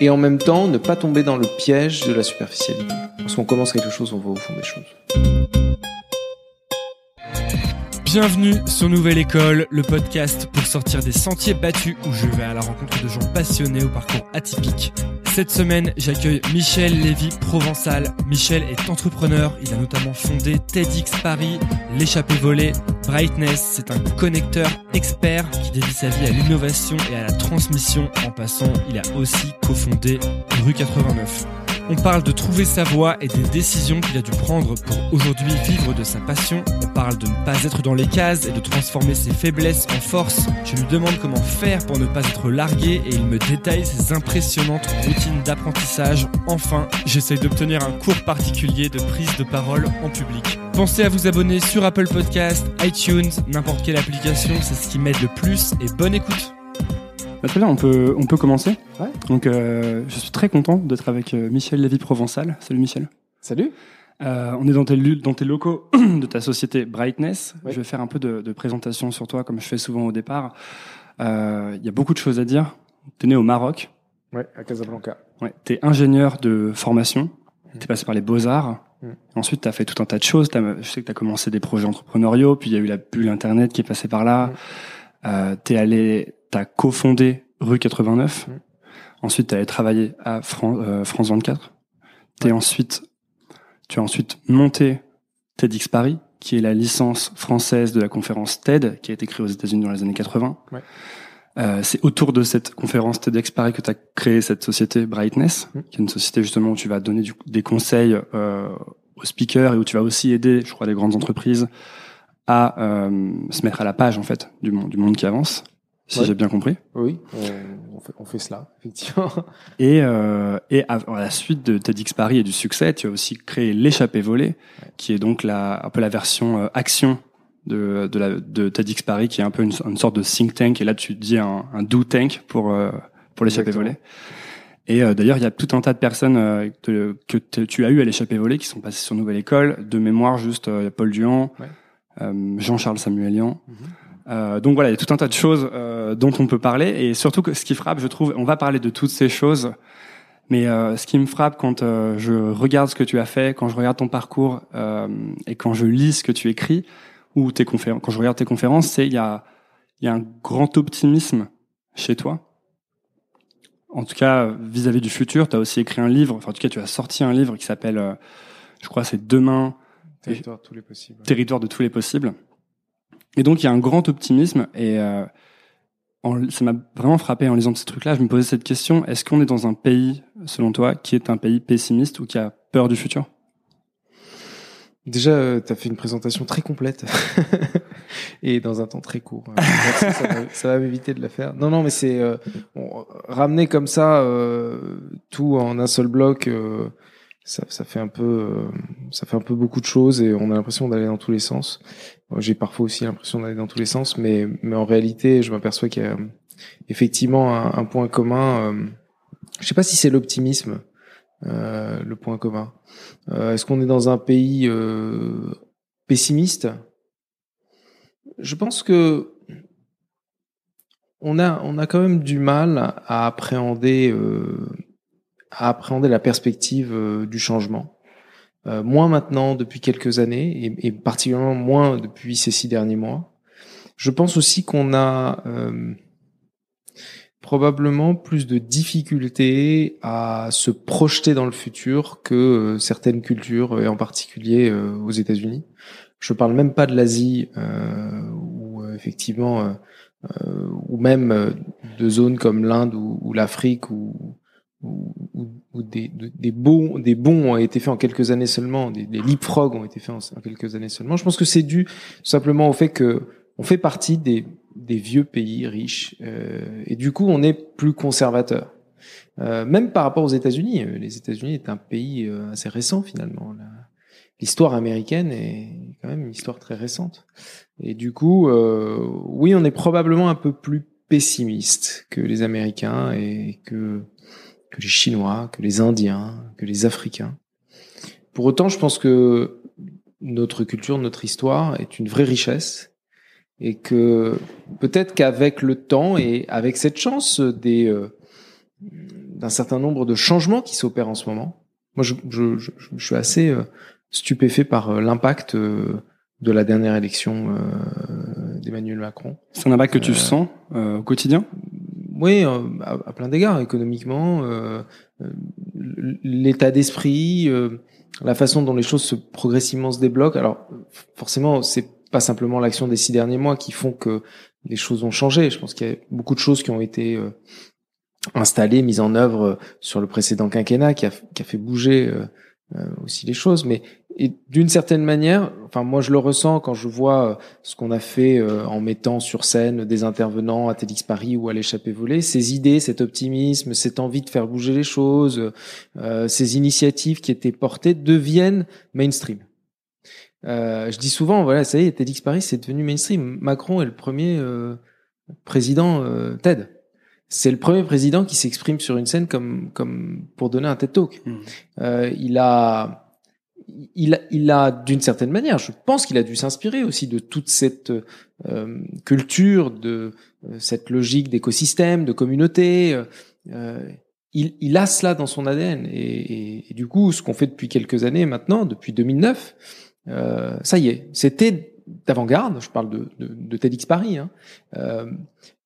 Et en même temps, ne pas tomber dans le piège de la superficialité. Lorsqu'on commence quelque chose, on va au fond des choses. Bienvenue sur Nouvelle École, le podcast pour sortir des sentiers battus où je vais à la rencontre de gens passionnés au parcours atypique. Cette semaine, j'accueille Michel Lévy Provençal. Michel est entrepreneur, il a notamment fondé TEDx Paris, l'échappée volée, Brightness, c'est un connecteur expert qui dédie sa vie à l'innovation et à la transmission. En passant, il a aussi cofondé Rue 89. On parle de trouver sa voie et des décisions qu'il a dû prendre pour aujourd'hui vivre de sa passion. On parle de ne pas être dans les cases et de transformer ses faiblesses en force. Je lui demande comment faire pour ne pas être largué et il me détaille ses impressionnantes routines d'apprentissage. Enfin, j'essaye d'obtenir un cours particulier de prise de parole en public. Pensez à vous abonner sur Apple Podcast, iTunes, n'importe quelle application, c'est ce qui m'aide le plus et bonne écoute. Bah, très bien, on peut, on peut commencer. Ouais. Donc, euh, je suis très content d'être avec euh, Michel Lévy-Provençal. Salut Michel. Salut Euh, on est dans tes, dans tes locaux de ta société Brightness. Ouais. Je vais faire un peu de, de présentation sur toi, comme je fais souvent au départ. Euh, Il y a beaucoup de choses à dire. Tu es né au Maroc. Ouais, à Casablanca. Ouais. Tu es ingénieur de formation. Tu es passé par les beaux-arts. Mm. Ensuite, tu as fait tout un tas de choses. Je sais que tu as commencé des projets entrepreneuriaux, puis il y a eu la bulle Internet qui est passée par là. Mm. Euh, tu es allé, tu as cofondé Rue 89. Mm. Ensuite, tu allé travailler à Fran- euh, France 24. T'es ensuite, tu as ensuite monté TEDx Paris, qui est la licence française de la conférence TED, qui a été créée aux États-Unis dans les années 80. Ouais. Euh, c'est autour de cette conférence TEDx Paris que tu as créé cette société Brightness, Mm. qui est une société justement où tu vas donner du- des conseils euh, aux speakers et où tu vas aussi aider, je crois, les grandes entreprises à euh, se mettre à la page en fait du monde, du monde qui avance, si Ouais. j'ai bien compris. Oui, on, fait, on fait cela, effectivement. Et, euh, et à, à la suite de TEDx Paris et du succès, tu as aussi créé l'échappée volée, qui est donc la, un peu la version euh, action de, de, la, de TEDx Paris, qui est un peu une, une sorte de think tank. Et là, tu dis un, un do tank pour, euh, pour l'échappée volée. Et euh, d'ailleurs, il y a tout un tas de personnes euh, que, que te- tu as eu à l'échappée volée qui sont passées sur Nouvelle École. De mémoire, juste euh, Paul Ouais. euh, Jean-Charles Samuelian. Mhm. Euh, donc voilà, il y a tout un tas de choses euh, dont on peut parler. Et surtout, que ce qui frappe, je trouve, on va parler de toutes ces choses. Mais euh, ce qui me frappe quand euh, je regarde ce que tu as fait, quand je regarde ton parcours euh, et quand je lis ce que tu écris ou tes conférences, quand je regarde tes conférences, c'est il y a, y a un grand optimisme chez toi. En tout cas, vis-à-vis du futur, tu as aussi écrit un livre. Enfin, en tout cas, tu as sorti un livre qui s'appelle, euh, je crois, c'est Demain, Territoire de tous les possibles. territoire de tous les possibles. Et donc il y a un grand optimisme et euh, en- ça m'a vraiment frappé en lisant ces trucs-là. Je me posais cette question est-ce qu'on est dans un pays, selon toi, qui est un pays pessimiste ou qui a peur du futur? Déjà, tu as fait une présentation très complète et dans un temps très court. Euh, merci, ça va- ça va m'éviter de la faire. Non, non, mais c'est euh, bon, ramener comme ça euh, tout en un seul bloc. Euh, ça, ça fait un peu, euh, ça fait un peu beaucoup de choses et on a l'impression d'aller dans tous les sens. J'ai parfois aussi l'impression d'aller dans tous les sens, mais, mais en réalité, je m'aperçois qu'il y a effectivement un, un point commun. Euh, je sais pas si c'est l'optimisme, euh, le point commun. Euh, Est-ce qu'on est dans un pays euh, pessimiste? Je pense que on a, on a quand même du mal à appréhender, euh, à appréhender la perspective euh, du changement. Euh, moins maintenant depuis quelques années et, et, particulièrement moins depuis ces six derniers mois. Je pense aussi qu'on a euh, probablement plus de difficultés à se projeter dans le futur que euh, certaines cultures et en particulier aux États-Unis. Je parle même pas de l'Asie où effectivement euh, ou même de zones comme l'Inde ou, l'Afrique où, des, des, bons, des bons ont été faits en quelques années seulement, des, des leapfrogs ont été faits en, quelques années seulement. Je pense que c'est dû simplement au fait que on fait partie des, des vieux pays riches euh, et du coup on est plus conservateur. Euh, même par rapport aux États-Unis, euh, les États-Unis est un pays assez récent finalement. L'histoire américaine est quand même une histoire très récente. Et du coup, euh, oui, on est probablement un peu plus pessimiste que les Américains et que, que les Chinois, que les Indiens, que les Africains. Pour autant, je pense que notre culture, notre histoire est une vraie richesse et que peut-être qu'avec le temps et avec cette chance des euh, d'un certain nombre de changements qui s'opèrent en ce moment, moi je, je, je, je suis assez euh, stupéfait par euh, l'impact de la dernière élection d'Emmanuel Macron. C'est un impact que tu sens au quotidien? Oui, à, à, plein d'égards, économiquement, l'état d'esprit, la façon dont les choses se progressivement se débloquent. Alors, forcément, c'est pas simplement l'action des six derniers mois qui font que les choses ont changé. Je pense qu'il y a beaucoup de choses qui ont été installées, mises en œuvre sur le précédent quinquennat, qui a, fait bouger euh, aussi les choses, mais d'une certaine manière, enfin moi je le ressens quand je vois euh, ce qu'on a fait euh, en mettant sur scène des intervenants à TEDx Paris ou à l'échappée volée, ces idées, cet optimisme, cette envie de faire bouger les choses, euh, ces initiatives qui étaient portées deviennent mainstream. Euh, je dis souvent, voilà, ça y est, TEDx Paris c'est devenu mainstream. Macron est le premier président TED c'est le premier président qui s'exprime sur une scène comme comme pour donner un TED Talk. Mmh. Euh, il a il a, il a d'une certaine manière, je pense qu'il a dû s'inspirer aussi de toute cette euh, culture, de euh, cette logique d'écosystème, de communauté. Euh, il, il, a cela dans son ADN. Et, et, et du coup, ce qu'on fait depuis quelques années maintenant, depuis 2009, euh, ça y est, c'était d'avant-garde. Je parle de, de, de TEDx Paris. Hein, euh,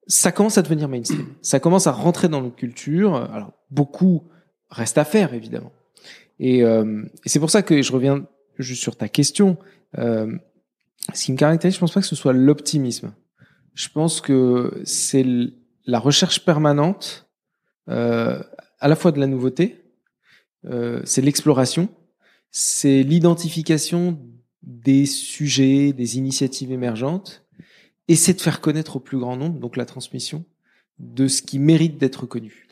ça commence à devenir mainstream. Ça commence à rentrer dans nos cultures. Alors beaucoup reste à faire évidemment. Et, euh, et c'est pour ça que je reviens juste sur ta question. Euh, ce qui me caractérise, je pense pas que ce soit l'optimisme. Je pense que c'est la recherche permanente, euh, à la fois de la nouveauté, euh, c'est l'exploration, c'est l'identification des sujets, des initiatives émergentes, et de faire connaître au plus grand nombre, donc la transmission, de ce qui mérite d'être connu.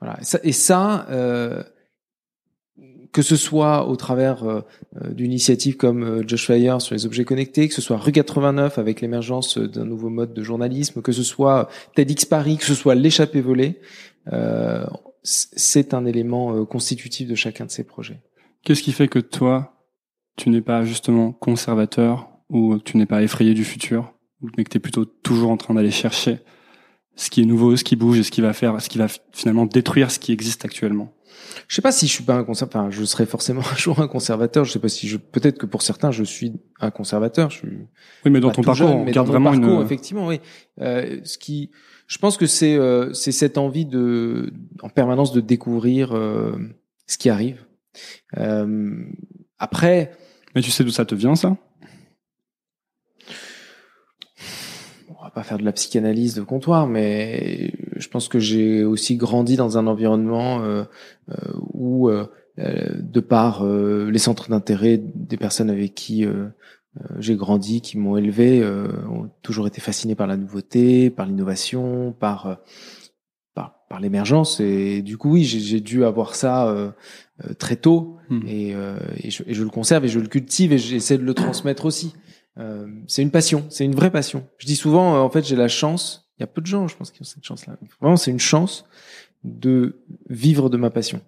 Voilà. Et ça, euh, que ce soit au travers euh, d'initiatives comme euh, Josh Fire sur les objets connectés, que ce soit Rue 89 avec l'émergence d'un nouveau mode de journalisme, que ce soit TEDx Paris, que ce soit l'échappée volée, euh, c'est un élément euh, constitutif de chacun de ces projets. Qu'est-ce qui fait que toi, tu n'es pas justement conservateur ou tu n'es pas effrayé du futur? Mais que tu es plutôt toujours en train d'aller chercher ce qui est nouveau, ce qui bouge et ce qui va faire, ce qui va finalement détruire ce qui existe actuellement. Je sais pas si je suis pas un conservateur. Enfin, je serai forcément un jour un conservateur. Je sais pas si je. Peut-être que pour certains, je suis un conservateur. Je suis. Oui, mais dans ton parcours, jeune, on garde vraiment parcours, une. Effectivement, oui. Euh, ce qui, je pense que c'est euh, c'est cette envie de, en permanence, de découvrir euh, ce qui arrive. Euh, après. Mais tu sais d'où ça te vient, ça? Va pas faire de la psychanalyse de comptoir, mais je pense que j'ai aussi grandi dans un environnement euh, euh, où, euh, de par euh, les centres d'intérêt des personnes avec qui j'ai grandi, qui m'ont élevé, ont toujours été fascinés par la nouveauté, par l'innovation, par par, par l'émergence. Et du coup, oui, j'ai dû avoir ça euh, très tôt. Hmm. Et, euh, et, je, et je le conserve et je le cultive et j'essaie de le transmettre aussi. Euh, c'est une passion, c'est une vraie passion. Je dis souvent, euh, en fait, j'ai la chance. Il y a peu de gens, je pense, qui ont cette chance-là. Vraiment, c'est une chance de vivre de ma passion.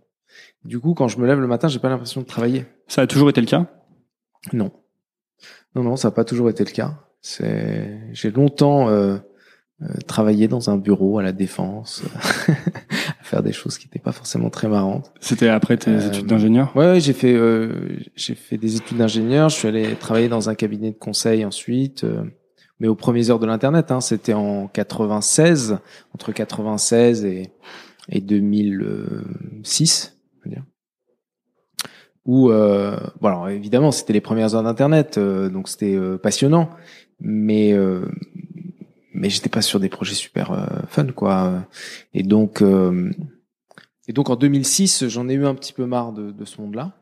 Du coup, quand je me lève le matin, j'ai pas l'impression de travailler. Ça a toujours été le cas? Non, non, non, ça n'a pas toujours été le cas. C'est, j'ai longtemps euh, euh, travaillé dans un bureau à la défense, faire des choses qui n'étaient pas forcément très marrantes. C'était après tes Euh, études d'ingénieur? Ouais, ouais, j'ai fait euh, j'ai fait des études d'ingénieur. Je suis allé travailler dans un cabinet de conseil ensuite, euh, mais aux premières heures de l'internet. Hein, C'était en 96, entre 96 et et 2006, je veux dire. Où, euh, bon, alors évidemment, c'était les premières heures d'internet, euh, donc c'était euh, passionnant, mais mais j'étais pas sur des projets super euh, fun, quoi. Et donc euh, et donc en 2006, j'en ai eu un petit peu marre de, de ce monde-là.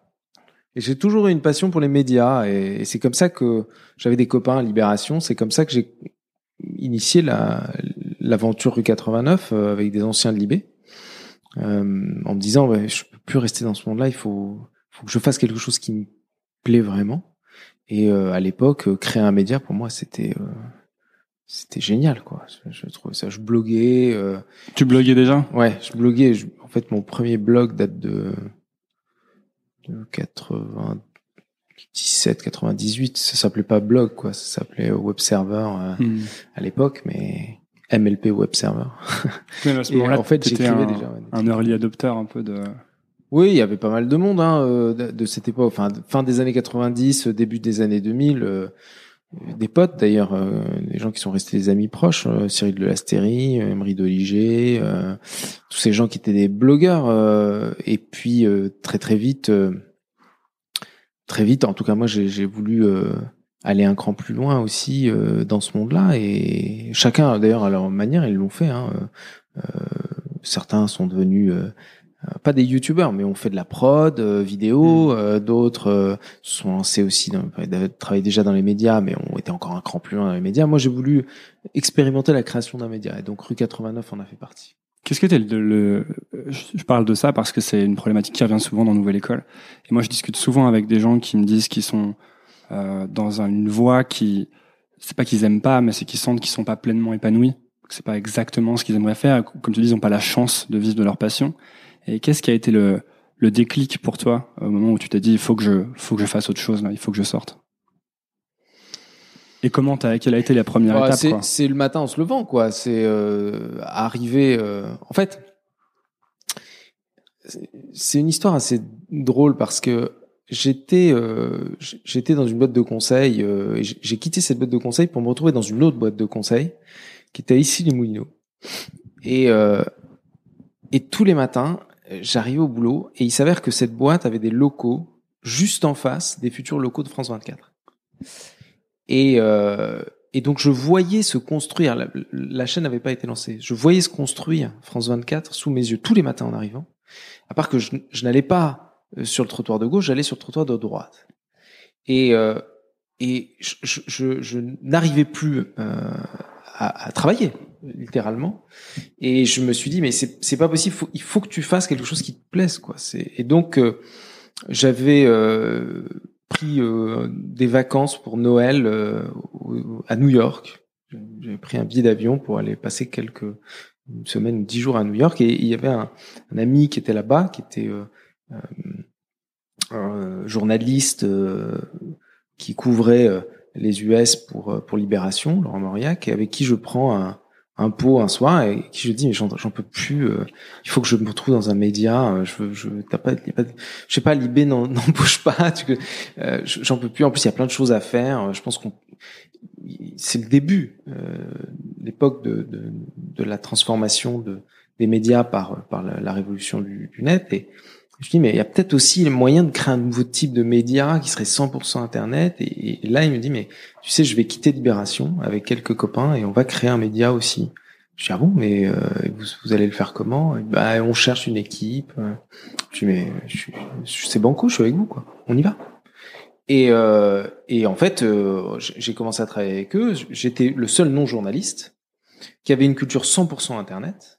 Et j'ai toujours eu une passion pour les médias. Et, c'est comme ça que j'avais des copains à Libération. C'est comme ça que j'ai initié la l'aventure rue 89 euh, avec des anciens de Libé. Euh, en me disant, ouais, je peux plus rester dans ce monde-là. Il faut, faut que je fasse quelque chose qui me plaît vraiment. Et euh, à l'époque, créer un média pour moi, c'était euh, c'était génial, quoi. Je, je trouvais ça. Je bloguais. euh, Tu bloguais déjà? Ouais, je bloguais. je- en fait, mon premier blog date de, de 97, 98. Ça s'appelait pas blog, quoi. Ça s'appelait web server euh, Hmm. à l'époque, mais MLP web server. Ouais, à ce moment-là, en fait, j'écrivais un, déjà. ouais. un early adopter un peu de. Oui, il y avait pas mal de monde hein, euh, de, de cette époque, enfin fin des années 90, euh, début des années 2000. euh, des potes d'ailleurs, euh, des gens qui sont restés des amis proches, euh, Cyril de Lastérie, euh, Emery Doliger, euh, tous ces gens qui étaient des blogueurs. euh, et puis euh, très très vite, très vite, en tout cas moi j'ai voulu aller un cran plus loin aussi dans ce monde-là. Et chacun d'ailleurs à leur manière ils l'ont fait. Hein, certains sont devenus pas des youtubeurs, mais on fait de la prod, euh, vidéo. euh, D'autres euh, se sont lancés aussi, dans, travaillaient déjà dans les médias, mais ont été encore un cran plus loin dans les médias. Moi, j'ai voulu expérimenter la création d'un média, et donc Rue 89 en a fait partie. Qu'est-ce que t'es le, le- je parle de ça parce que c'est une problématique qui revient souvent dans Nouvelle École. Et moi, je discute souvent avec des gens qui me disent qu'ils sont euh, dans un- une voie qui, c'est pas qu'ils aiment pas, mais c'est qu'ils sentent qu'ils sont pas pleinement épanouis. C'est pas exactement ce qu'ils aimeraient faire. Comme tu dis, ils ont pas la chance de vivre de leur passion. Et qu'est-ce qui a été le, le déclic pour toi au moment où tu t'es dit il faut que je, faut que je fasse autre chose là, il faut que je sorte? Et comment t'as, quelle a été la première Ouais, étape c'est le matin en se levant, quoi. C'est euh, arriver. euh, En fait, c'est- une histoire assez drôle parce que j'étais euh, j'étais dans une boîte de conseil. euh, et j'ai quitté cette boîte de conseil pour me retrouver dans une autre boîte de conseil qui était ici les Moulineaux. Et euh, et tous les matins, euh, j'arrivais au boulot et il s'avère que cette boîte avait des locaux juste en face des futurs locaux de France 24. Et, euh, et donc je voyais se construire, la, chaîne n'avait pas été lancée, je voyais se construire France 24 sous mes yeux tous les matins en arrivant, à part que je, je n'allais pas euh, sur le trottoir de gauche, j'allais sur le trottoir de droite. Et, euh, et je, je, je, je n'arrivais plus euh, à, à travailler, littéralement. Et je me suis dit, mais c'est pas possible, faut- il faut que tu fasses quelque chose qui te plaise, quoi. Et donc, euh, j'avais... Euh, pris euh, des vacances pour Noël à New York. J'avais pris un billet d'avion pour aller passer quelques une semaine ou dix jours à New York et il y avait un, ami qui était là-bas, qui était un journaliste qui couvrait les US pour pour Libération, Laurent Mauriac, avec qui je prends un, un pot un soir et qui je dis mais j'en j'en peux plus euh, il faut que je me retrouve dans un média euh, je je t'as pas, pas je sais pas n'en- n'embauche pas tu, euh, j'en peux plus en plus il y a plein de choses à faire je pense qu'on c'est le début euh, l'époque de, de de la transformation de des médias par par la, la révolution du, du net et je dis mais il y a peut-être aussi les moyens de créer un nouveau type de média qui serait 100% internet et, là il me dit mais tu sais, je vais quitter Libération avec quelques copains et on va créer un média aussi. Je dis, ah bon, mais euh, vous, allez le faire comment? Bah, On cherche une équipe. Je dis, mais c'est banco, je suis avec vous, quoi. On y va. Et, euh, et en fait, euh, j'ai commencé à travailler avec eux. J'étais le seul non-journaliste qui avait une culture 100% Internet.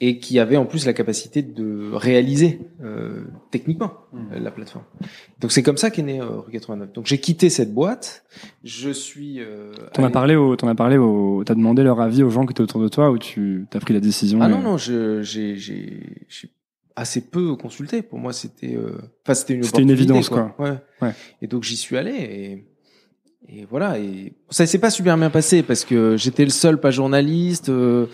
Et qui avait en plus la capacité de réaliser euh, techniquement euh, la plateforme. Donc c'est comme ça qu'est né euh, Rue 89. Donc j'ai quitté cette boîte. Je suis. Euh, T'en as parlé au, t'en as parlé au, t'as demandé leur avis aux gens qui étaient autour de toi ou tu t'as pris la décision Ah et- non non, je j'ai j'ai j'ai assez peu consulté. Pour moi c'était euh, enfin c'était une C'était une évidence, quoi. Ouais. Ouais. Et donc j'y suis allé et et voilà et ça s'est pas super bien passé parce que j'étais le seul pas journaliste. euh,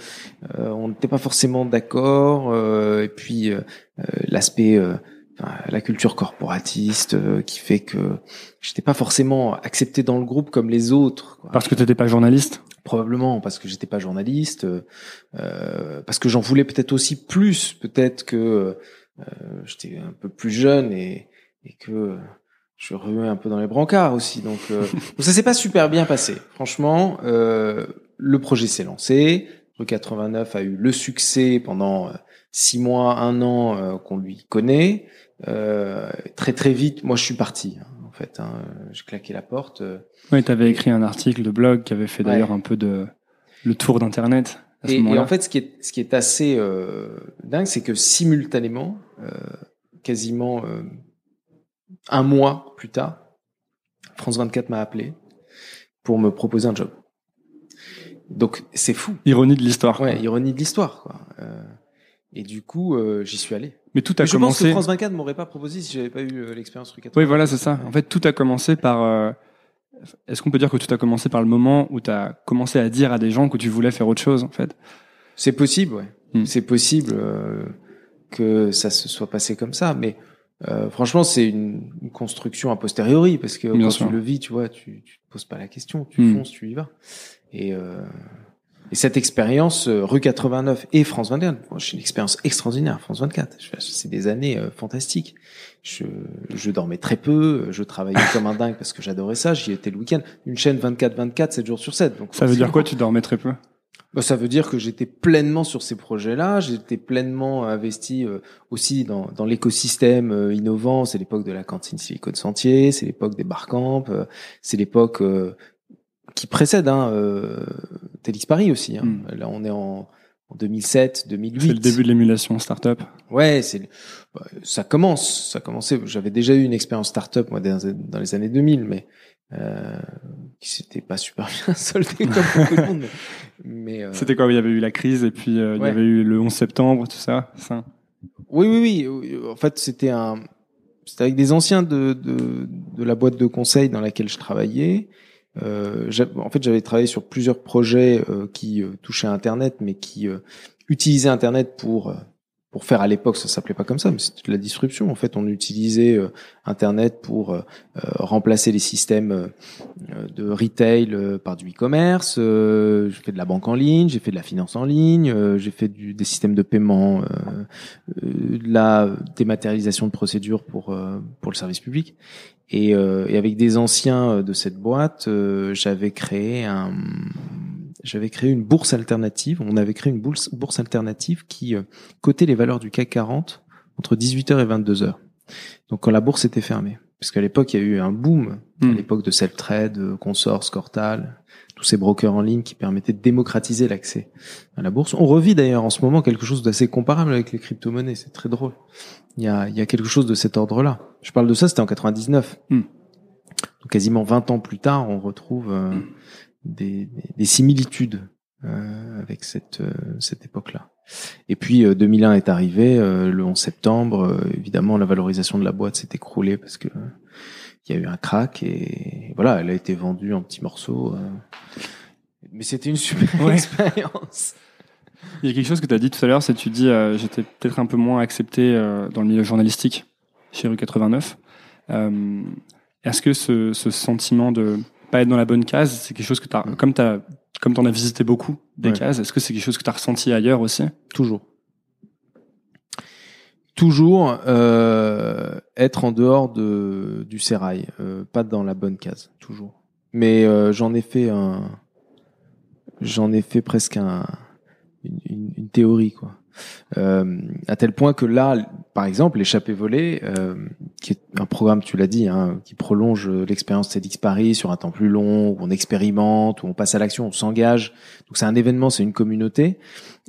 euh, on n'était pas forcément d'accord euh, et puis euh, euh, l'aspect euh, enfin, la culture corporatiste euh, qui fait que j'étais pas forcément accepté dans le groupe comme les autres. quoi. Parce que t'étais pas journaliste? Probablement parce que j'étais pas journaliste, euh, parce que j'en voulais peut-être aussi plus, peut-être que euh, j'étais un peu plus jeune et, et que je ruais un peu dans les brancards aussi. Donc, euh, donc ça s'est pas super bien passé. Franchement, euh, le projet s'est lancé. Rue 89 a eu le succès pendant euh, six mois, un an euh, qu'on lui connaît. Euh, très très vite, moi je suis parti. hein, en fait, hein, j'ai claqué la porte. euh, Oui, t'avais écrit un article de blog qui avait fait Ouais. d'ailleurs un peu de le tour d'internet Et, et en fait, ce qui est, ce qui est assez euh, dingue, c'est que simultanément, euh, quasiment euh, un mois plus tard, France 24 m'a appelé pour me proposer un job. Donc c'est fou. Ironie de l'histoire. quoi. Ouais, ironie de l'histoire. quoi. Euh, et du coup, euh, j'y suis allé. Mais tout a Mais je pense que commencé. France 24 m'aurait pas proposé si j'avais pas eu euh, l'expérience rue 80. Oui, voilà, c'est ça. En fait, tout a commencé par. euh, Est-ce qu'on peut dire que tout a commencé par le moment où tu as commencé à dire à des gens que tu voulais faire autre chose, en fait? C'est possible, ouais. Hmm. C'est possible euh, que ça se soit passé comme ça, mais euh, franchement, c'est une, une construction a posteriori parce que Bien quand sûr. tu le vis, tu vois, tu, tu te poses pas la question, tu Hmm. fonces, tu y vas. Et, euh, et cette expérience, euh, rue 89 et France 24, moi, j'ai une expérience extraordinaire. France 24, Je- c'est des années euh, fantastiques. Je, je dormais très peu, je travaillais comme un dingue parce que j'adorais ça. J'y étais le week-end. Une chaîne 24-24, 7 jours sur 7. Donc Ça veut dire quoi Tu dormais très peu? Bah, ça veut dire que j'étais pleinement sur ces projets-là, j'étais pleinement investi euh, aussi dans, dans l'écosystème euh, innovant. C'est l'époque de la cantine Silicon Sentier, c'est l'époque des barcamps, euh, c'est l'époque euh, qui précède hein, euh, Télix Paris aussi. Hein. Mm. Là, on est en, en 2007, 2008. C'est le début de l'émulation startup. Ouais, c'est bah, ça commence, ça commençait. J'avais déjà eu une expérience startup moi dans, dans les années 2000, mais euh, qui s'était pas super bien soldée comme beaucoup de monde. Mais, mais, euh, C'était quoi Il y avait eu la crise et puis euh, il y avait eu le 11 septembre, tout ça. ça. Oui, oui, oui. En fait, c'était un, c'était avec des anciens de, de, de la boîte de conseil dans laquelle je travaillais. Euh, en fait, j'avais travaillé sur plusieurs projets qui touchaient à Internet, mais qui utilisaient Internet pour pour faire à l'époque, ça s'appelait pas comme ça, mais c'était de la disruption. En fait, on utilisait euh, Internet pour euh, euh, remplacer les systèmes de retail par du e-commerce. J'ai fait de la banque en ligne, j'ai fait de la finance en ligne, j'ai fait du, des systèmes de paiement, de la dématérialisation de procédures pour pour le service public. Et, et avec des anciens de cette boîte, j'avais créé un j'avais créé une bourse alternative. On avait créé une bourse, bourse alternative qui euh, cotait les valeurs du CAC 40 entre 18h et 22h. Donc quand la bourse était fermée. Parce qu'à l'époque, il y a eu un boom, à Hmm. l'époque de Seltrade, euh, Consors, Cortal, tous ces brokers en ligne qui permettaient de démocratiser l'accès à la bourse. On revit d'ailleurs en ce moment quelque chose d'assez comparable avec les crypto-monnaies. C'est très drôle. Il y a, il y a quelque chose de cet ordre-là. Je parle de ça, c'était en 99. Hmm. Donc quasiment 20 ans plus tard, on retrouve euh, des, des- des similitudes euh, avec cette, euh, cette époque-là. Et puis euh, 2001 est arrivé, euh, le 11 septembre, euh, évidemment la valorisation de la boîte s'est écroulée parce que euh, il y a eu un crack et voilà, elle a été vendue en petits morceaux. euh. Mais c'était une super Ouais. expérience. Il y a quelque chose que tu as dit tout à l'heure, c'est que tu dis euh, j'étais peut-être un peu moins accepté euh, dans le milieu journalistique chez Rue 89. Euh, Est-ce que ce, ce sentiment de pas être dans la bonne case, c'est quelque chose que tu as, comme tu comme t'en as visité beaucoup des Ouais. cases, est-ce que c'est quelque chose que tu as ressenti ailleurs aussi? Toujours. Toujours euh, être en dehors de, du sérail, euh, pas dans la bonne case, toujours. Mais euh, j'en ai fait un, j'en ai fait presque un, une, une- une théorie quoi. Euh, à tel point que là, par exemple, l'échappée volée, euh, qui est un programme, tu l'as dit, hein, qui prolonge l'expérience TEDx Paris sur un temps plus long, où on expérimente, où on passe à l'action, on s'engage. Donc c'est un événement, c'est une communauté.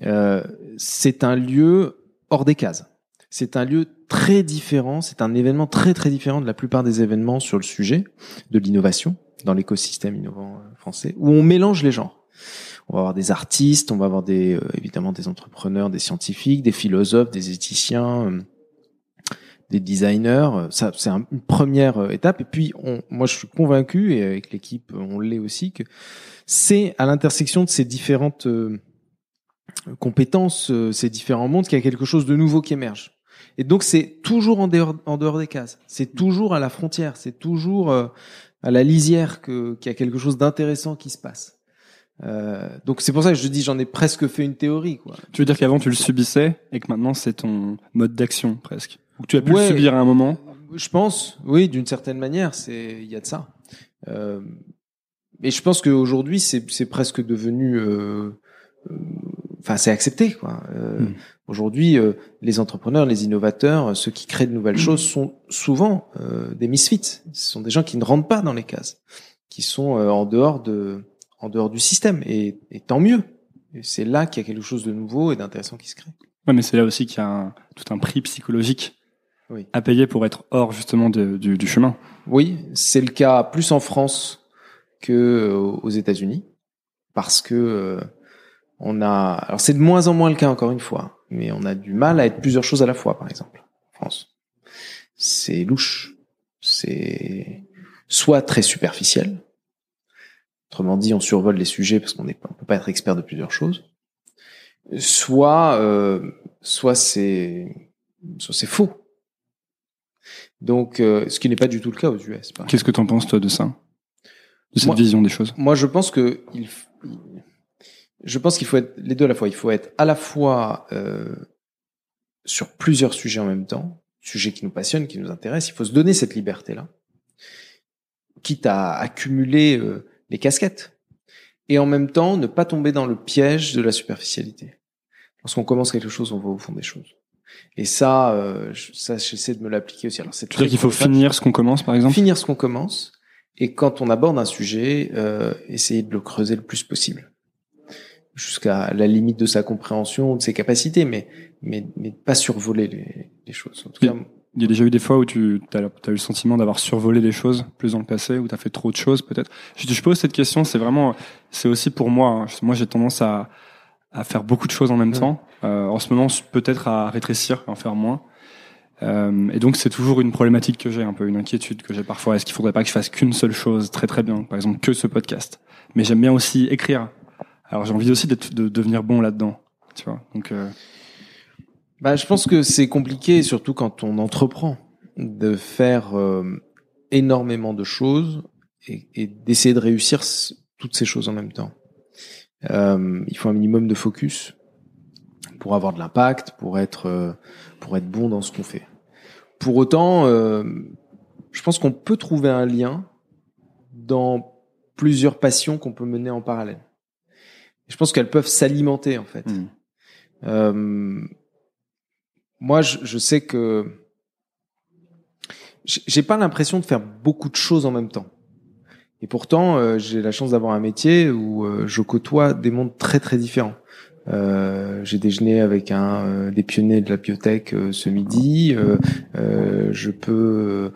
Euh, c'est un lieu hors des cases. C'est un lieu très différent, c'est un événement très très différent de la plupart des événements sur le sujet de l'innovation dans l'écosystème innovant français, où on mélange les genres. On va avoir des artistes, on va avoir des, euh, évidemment des entrepreneurs, des scientifiques, des philosophes, des éthiciens, euh, des designers. Ça, c'est une première étape. Et puis, on, moi, je suis convaincu, et avec l'équipe, on l'est aussi, que c'est à l'intersection de ces différentes compétences, ces différents mondes, qu'il y a quelque chose de nouveau qui émerge. Et donc, c'est toujours en dehors, en dehors des cases. C'est toujours à la frontière. C'est toujours à la lisière qu'il y a quelque chose d'intéressant qui se passe. Euh, donc c'est pour ça que je dis j'en ai presque fait une théorie quoi. Tu veux dire qu'avant tu le subissais et que maintenant c'est ton mode d'action presque? Ou que tu as pu le subir à un moment? Je pense, oui, d'une certaine manière, c'est il y a de ça. Euh, et je pense qu'aujourd'hui c'est c'est presque devenu, euh, euh enfin c'est accepté quoi. Euh, hmm. Aujourd'hui, euh, les entrepreneurs, les innovateurs, ceux qui créent de nouvelles hmm. choses sont souvent des misfits. Ce sont des gens qui ne rentrent pas dans les cases, qui sont en dehors de en dehors du système. Et, tant mieux. C'est là qu'il y a quelque chose de nouveau et d'intéressant qui se crée. Ouais, mais c'est là aussi qu'il y a un, tout un prix psychologique à payer pour être hors justement du, du, chemin. Oui, c'est le cas plus en France que euh, aux États-Unis, parce que euh, on a. Alors c'est de moins en moins le cas encore une fois, mais on a du mal à être plusieurs choses à la fois, par exemple, en France. C'est louche. C'est soit très superficiel, Autrement dit, on survole les sujets parce qu'on ne peut pas être expert de plusieurs choses. Soit, euh, soit c'est, soit c'est faux. Donc, euh, ce qui n'est pas du tout le cas aux US. Qu'est-ce que tu en penses toi de ça, de cette vision des choses? Moi, je pense que il, je pense qu'il faut être les deux à la fois. Il faut être à la fois euh, sur plusieurs sujets en même temps, sujets qui nous passionnent, qui nous intéressent. Il faut se donner cette liberté-là, quitte à accumuler euh, les casquettes. Et en même temps, ne pas tomber dans le piège de la superficialité. Lorsqu'on commence quelque chose, on va au fond des choses. Et ça, euh, ça, j'essaie de me l'appliquer aussi. Alors, c'est dire qu'il faut finir ce qu'on commence, par exemple? Finir ce qu'on commence. Et quand on aborde un sujet, euh, essayer de le creuser le plus possible, jusqu'à la limite de sa compréhension, de ses capacités, mais mais, mais pas survoler les, les choses. En tout cas, il y a déjà eu des fois où tu as, eu le sentiment d'avoir survolé des choses plus dans le passé, où tu as fait trop de choses peut-être. Je te pose cette question, c'est vraiment, c'est aussi pour moi. Hein. Moi, j'ai tendance à, à faire beaucoup de choses en même temps. Euh, en ce moment, peut-être à rétrécir, à en faire moins. Euh, et donc, c'est toujours une problématique que j'ai, un peu une inquiétude que j'ai parfois. Est-ce qu'il faudrait pas que je fasse qu'une seule chose très très bien, par exemple que ce podcast? Mais j'aime bien aussi écrire. Alors, j'ai envie aussi de, de devenir bon là-dedans, tu vois. Donc euh, bah, je pense que c'est compliqué, surtout quand on entreprend, de faire euh, énormément de choses et, et d'essayer de réussir toutes ces choses en même temps. Euh, il faut un minimum de focus pour avoir de l'impact, pour être euh, pour être bon dans ce qu'on fait. Pour autant, euh, je pense qu'on peut trouver un lien dans plusieurs passions qu'on peut mener en parallèle. je pense qu'elles peuvent s'alimenter en fait. Mmh. Moi, je, je sais que j'ai pas l'impression de faire beaucoup de choses en même temps. Et pourtant, euh, j'ai la chance d'avoir un métier où euh, je côtoie des mondes très très différents. Euh, j'ai déjeuné avec un euh, des pionniers de la biotech euh, ce midi. je peux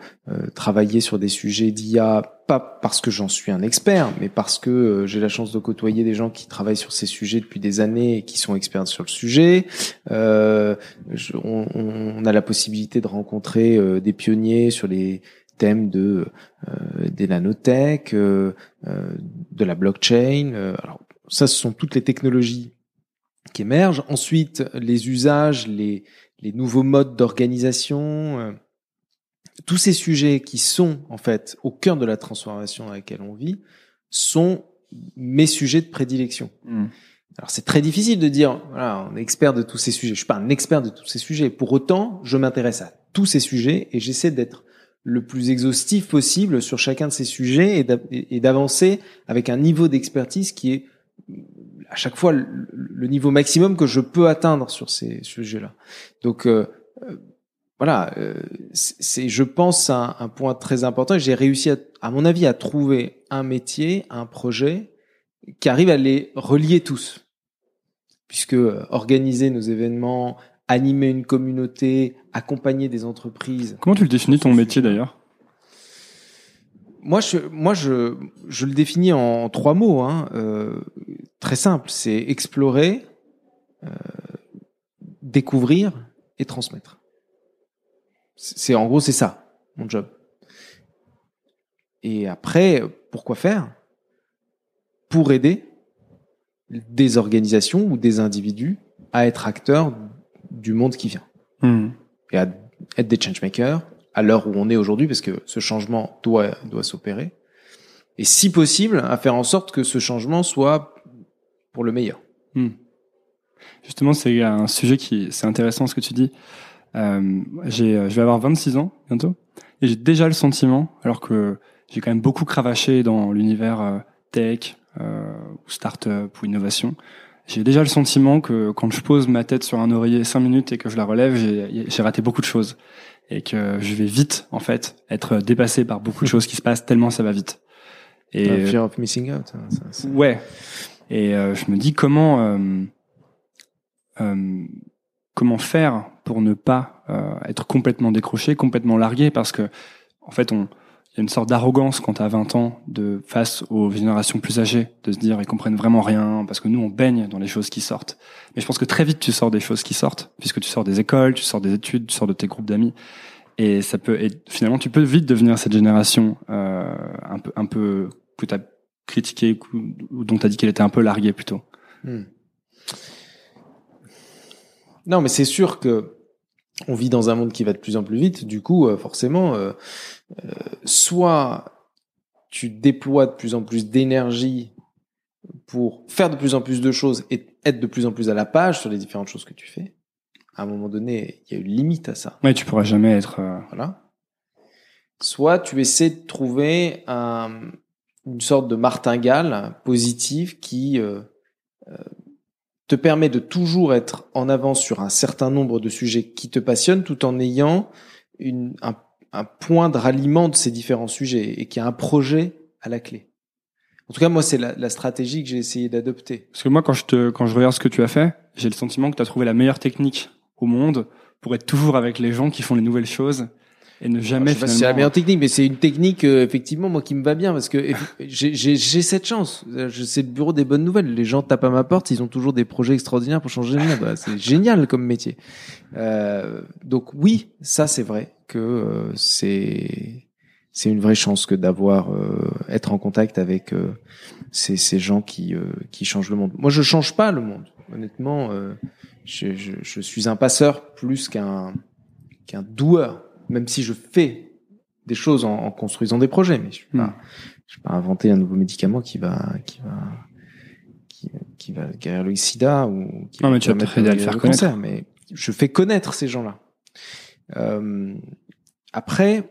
travailler sur des sujets d'IA pas parce que j'en suis un expert, mais parce que j'ai la chance de côtoyer des gens qui travaillent sur ces sujets depuis des années et qui sont experts sur le sujet. on, on, a la possibilité de rencontrer des pionniers sur les thèmes de des nanotech, de la blockchain. alors ça, ce sont toutes les technologies qui émergent. Ensuite, les usages, les, les nouveaux modes d'organisation, euh, tous ces sujets qui sont en fait au cœur de la transformation dans laquelle on vit sont mes sujets de prédilection. Hmm. Alors c'est très difficile de dire voilà on est expert de tous ces sujets. Je suis pas un expert de tous ces sujets. Pour autant, je m'intéresse à tous ces sujets et j'essaie d'être le plus exhaustif possible sur chacun de ces sujets et d'avancer avec un niveau d'expertise qui est à chaque fois le, niveau maximum que je peux atteindre sur ces sujets-là. Donc, euh, euh, voilà, euh, c'est, je pense, un, un point très important. J'ai réussi, à, à mon avis, à trouver un métier, un projet qui arrive à les relier tous. Puisque euh, organiser nos événements, animer une communauté, accompagner des entreprises. Comment tu le définis ton métier d'ailleurs? Moi, je, moi, je, je le définis en trois mots, hein, euh, très simple. C'est explorer, euh, découvrir et transmettre. C'est en gros, c'est ça mon job. Et après, pourquoi faire? Pour aider des organisations ou des individus à être acteurs du monde qui vient Hmm. et à être des changemakers à l'heure où on est aujourd'hui parce que ce changement doit doit s'opérer et si possible à faire en sorte que ce changement soit pour le meilleur. Hmm. Justement, c'est un sujet qui, c'est intéressant ce que tu dis. Euh, j'ai, je vais avoir 26 ans bientôt, et j'ai déjà le sentiment, alors que j'ai quand même beaucoup cravaché dans l'univers euh, tech, euh, ou start-up, ou innovation. J'ai déjà le sentiment que quand je pose ma tête sur un oreiller 5 minutes et que je la relève, j'ai raté beaucoup de choses. Et que je vais vite, en fait, être dépassé par beaucoup de choses qui se passent tellement ça va vite. Et Euh, fear of missing out. hein, ça, Ouais. Et euh, je me dis comment euh, euh, comment faire pour ne pas euh, être complètement décroché, complètement largué, parce que en fait, on il y a une sorte d'arrogance quand à 20 ans de face aux générations plus âgées de se dire ils comprennent vraiment rien parce que nous on baigne dans les choses qui sortent. Mais je pense que très vite tu sors des choses qui sortent puisque tu sors des écoles, tu sors des études, tu sors de tes groupes d'amis et ça peut et finalement tu peux vite devenir cette génération euh, un peu un peu que tu as critiqué ou dont tu as dit qu'elle était un peu larguée plutôt. Hmm. Non, mais c'est sûr que on vit dans un monde qui va de plus en plus vite. Du coup, euh, forcément, euh, euh, soit tu déploies de plus en plus d'énergie pour faire de plus en plus de choses et être de plus en plus à la page sur les différentes choses que tu fais. À un moment donné, il y a une limite à ça. Ouais, tu pourras jamais être euh, Voilà. Soit tu essaies de trouver un- une sorte de martingale positive qui euh, euh, te permet de toujours être en avance sur un certain nombre de sujets qui te passionnent tout en ayant un, point de ralliement de ces différents sujets et qui a un projet à la clé. En tout cas, moi, c'est la, la stratégie que j'ai essayé d'adopter. parce que moi quand je te quand je regarde ce que tu as fait, j'ai le sentiment que tu as trouvé la meilleure technique au monde pour être toujours avec les gens qui font les nouvelles choses et ne jamais Je sais pas si c'est la meilleure technique, mais c'est une technique euh, effectivement moi qui me va bien parce que j'ai- cette chance. C'est le bureau des bonnes nouvelles. Les gens tapent à ma porte, ils ont toujours des projets extraordinaires pour changer le monde. Bah, c'est génial comme métier. Euh, donc oui, ça c'est vrai que euh, c'est c'est une vraie chance que d'avoir euh, être en contact avec euh, ces, ces gens qui euh, qui changent le monde. Moi, je change pas le monde. Honnêtement, euh, je, je, je suis un passeur plus qu'un qu'un doueur, même si je fais des choses en, en construisant des projets, mais je ne Hmm. pas, vais inventer un nouveau médicament qui va qui va qui, qui va guérir le sida ou qui Non, va mais tu vas à de le faire cancer, mais je fais connaître ces gens-là. Euh, après,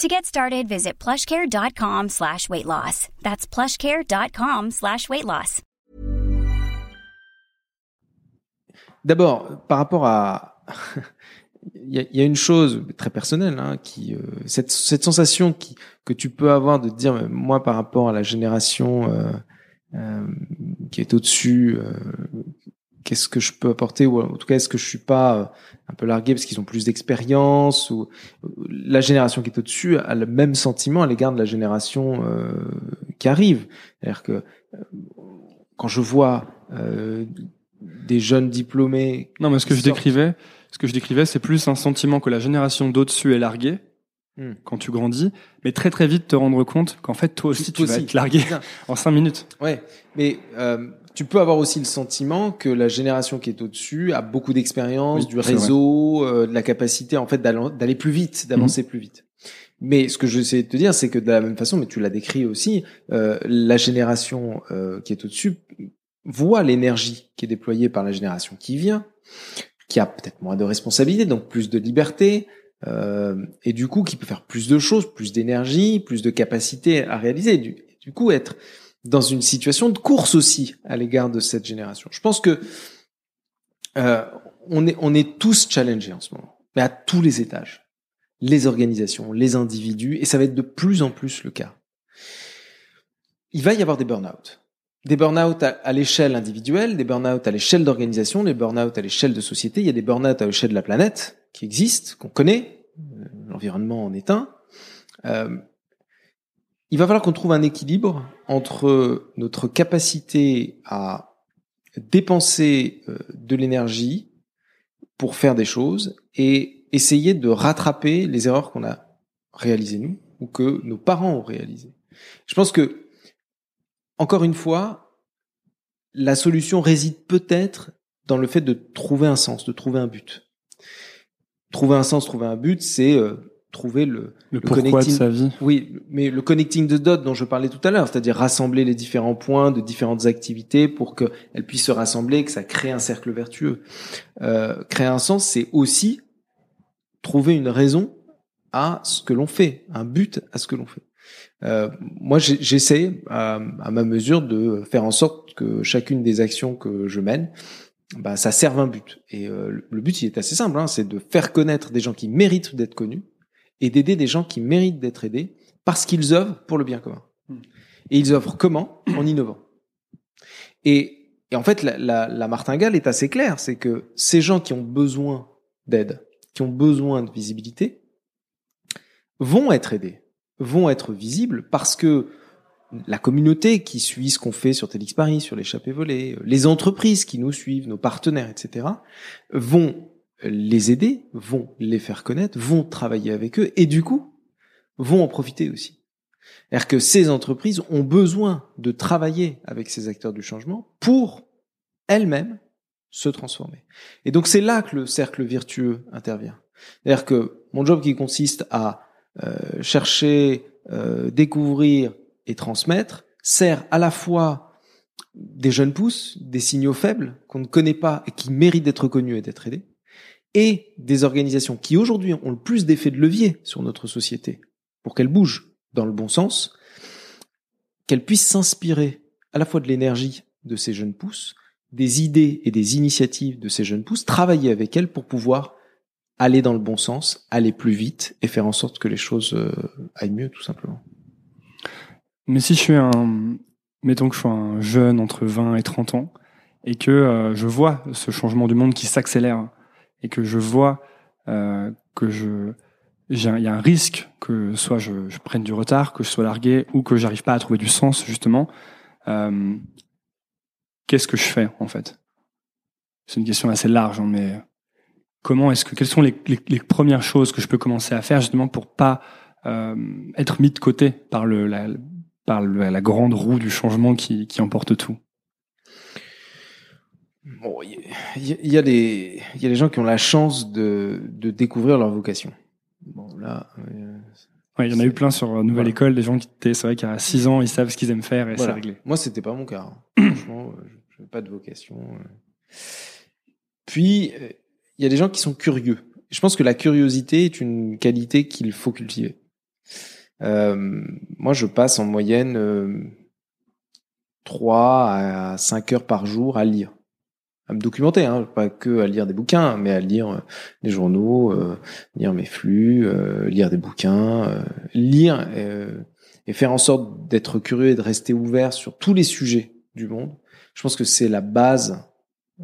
To get started, visit plushcare.com slash weight loss. That's plushcare.com slash weight loss. D'abord, par rapport à, il y, a, une chose très personnelle, hein, qui, euh, cette, cette sensation qui, que tu peux avoir de dire, moi, par rapport à la génération euh, euh, qui est au-dessus, qu'est-ce que je peux apporter ou en tout cas est-ce que je suis pas euh, un peu largué parce qu'ils ont plus d'expérience ou la génération qui est au-dessus a le même sentiment à l'égard de la génération euh, qui arrive. C'est-à-dire que euh, quand je vois euh, des jeunes diplômés, Non, mais ce que je décrivais, ce que je décrivais, c'est plus un sentiment que la génération d'au-dessus est larguée Hmm. quand tu grandis, mais très très vite te rendre compte qu'en fait toi aussi tu Toi vas aussi. être largué en cinq minutes. Ouais, mais euh, tu peux avoir aussi le sentiment que la génération qui est au-dessus a beaucoup d'expérience, Oui, du réseau, euh, de la capacité en fait d'aller plus vite, d'avancer Mhm. plus vite. Mais ce que je sais te dire, c'est que de la même façon, mais tu l'as décrit aussi, euh, la génération euh, qui est au-dessus voit l'énergie qui est déployée par la génération qui vient, qui a peut-être moins de responsabilités, donc plus de liberté, euh, et du coup qui peut faire plus de choses, plus d'énergie, plus de capacité à réaliser. Du, du coup, être dans une situation de course aussi à l'égard de cette génération. Je pense que euh, on est on est tous challengés en ce moment, mais à tous les étages, les organisations, les individus, et ça va être de plus en plus le cas. Il va y avoir des burn-out. Des burn-out à, l'échelle individuelle, des burn-out à l'échelle d'organisation, des burn-out à l'échelle de société. Il y a des burn-out à l'échelle de la planète qui existent, qu'on connaît. Euh, L'environnement en est un. Euh, il va falloir qu'on trouve un équilibre entre notre capacité à dépenser euh, de l'énergie pour faire des choses et essayer de rattraper les erreurs qu'on a réalisées nous ou que nos parents ont réalisées. Je pense que, encore une fois, la solution réside peut-être dans le fait de trouver un sens, de trouver un but. Trouver un sens, trouver un but, c'est euh, trouver le, Le, pourquoi de connecting- sa vie. oui, mais le connecting the dots dont je parlais tout à l'heure, c'est-à-dire rassembler les différents points de différentes activités pour qu'elles puissent se rassembler, que ça crée un cercle vertueux. Euh, créer un sens, c'est aussi trouver une raison à ce que l'on fait, un but à ce que l'on fait. Euh, moi, j'essaie à, à ma mesure de faire en sorte que chacune des actions que je mène, bah, ça serve un but. Et euh, le- le but, il est assez simple, hein, c'est de faire connaître des gens qui méritent d'être connus et d'aider des gens qui méritent d'être aidés parce qu'ils œuvrent pour le bien commun. Et ils œuvrent comment En innovant. Et, et en fait, la, la, la martingale est assez claire, c'est que ces gens qui ont besoin d'aide, qui ont besoin de visibilité, vont être aidés, vont être visibles parce que la communauté qui suit ce qu'on fait sur Télix Paris, sur l'échappée volée, les entreprises qui nous suivent, nos partenaires, etc., vont les aider, vont les faire connaître, vont travailler avec eux et du coup, vont en profiter aussi. C'est-à-dire que ces entreprises ont besoin de travailler avec ces acteurs du changement pour elles-mêmes se transformer. Et donc c'est là que le cercle vertueux intervient. C'est-à-dire que mon job qui consiste à euh, chercher, euh, découvrir et transmettre sert à la fois des jeunes pousses, des signaux faibles qu'on ne connaît pas et qui méritent d'être connus et d'être aidés, et des organisations qui aujourd'hui ont le plus d'effet de levier sur notre société pour qu'elle bouge dans le bon sens, qu'elle puisse s'inspirer à la fois de l'énergie de ces jeunes pousses, des idées et des initiatives de ces jeunes pousses, travailler avec elles pour pouvoir aller dans le bon sens, aller plus vite et faire en sorte que les choses euh, aillent mieux tout simplement. Mais si je suis un, mettons que je sois un jeune entre 20 et 30 ans et que euh, je vois ce changement du monde qui s'accélère et que je vois euh, que je il y a un risque que soit je, je prenne du retard, que je sois largué ou que j'arrive pas à trouver du sens justement. euh, Qu'est-ce que je fais en fait? C'est une question assez large, hein, mais comment est-ce que quelles sont les, les, les premières choses que je peux commencer à faire justement pour pas euh, être mis de côté par le la, par le- la grande roue du changement qui, qui emporte tout? Bon, il y, a- il y a des il y a des gens qui ont la chance de, de découvrir leur vocation. Bon là, euh, Ouais, il y en a eu plein sur Nouvelle Voilà. École, des gens qui étaient, c'est vrai qu'à 6 ans, ils savent ce qu'ils aiment faire et voilà. c'est réglé. Moi, c'était pas mon cas. hein. Franchement, euh, je n'avais pas de vocation. euh. Puis, il y a des gens qui sont curieux. Je pense que la curiosité est une qualité qu'il faut cultiver. Euh, moi, je passe en moyenne euh, 3 à 5 heures par jour à lire. À me documenter, hein, pas que à lire des bouquins, mais à lire euh, des journaux, euh, lire mes flux, euh, lire des bouquins, euh, lire euh, et faire en sorte d'être curieux et de rester ouvert sur tous les sujets du monde. Je pense que c'est la base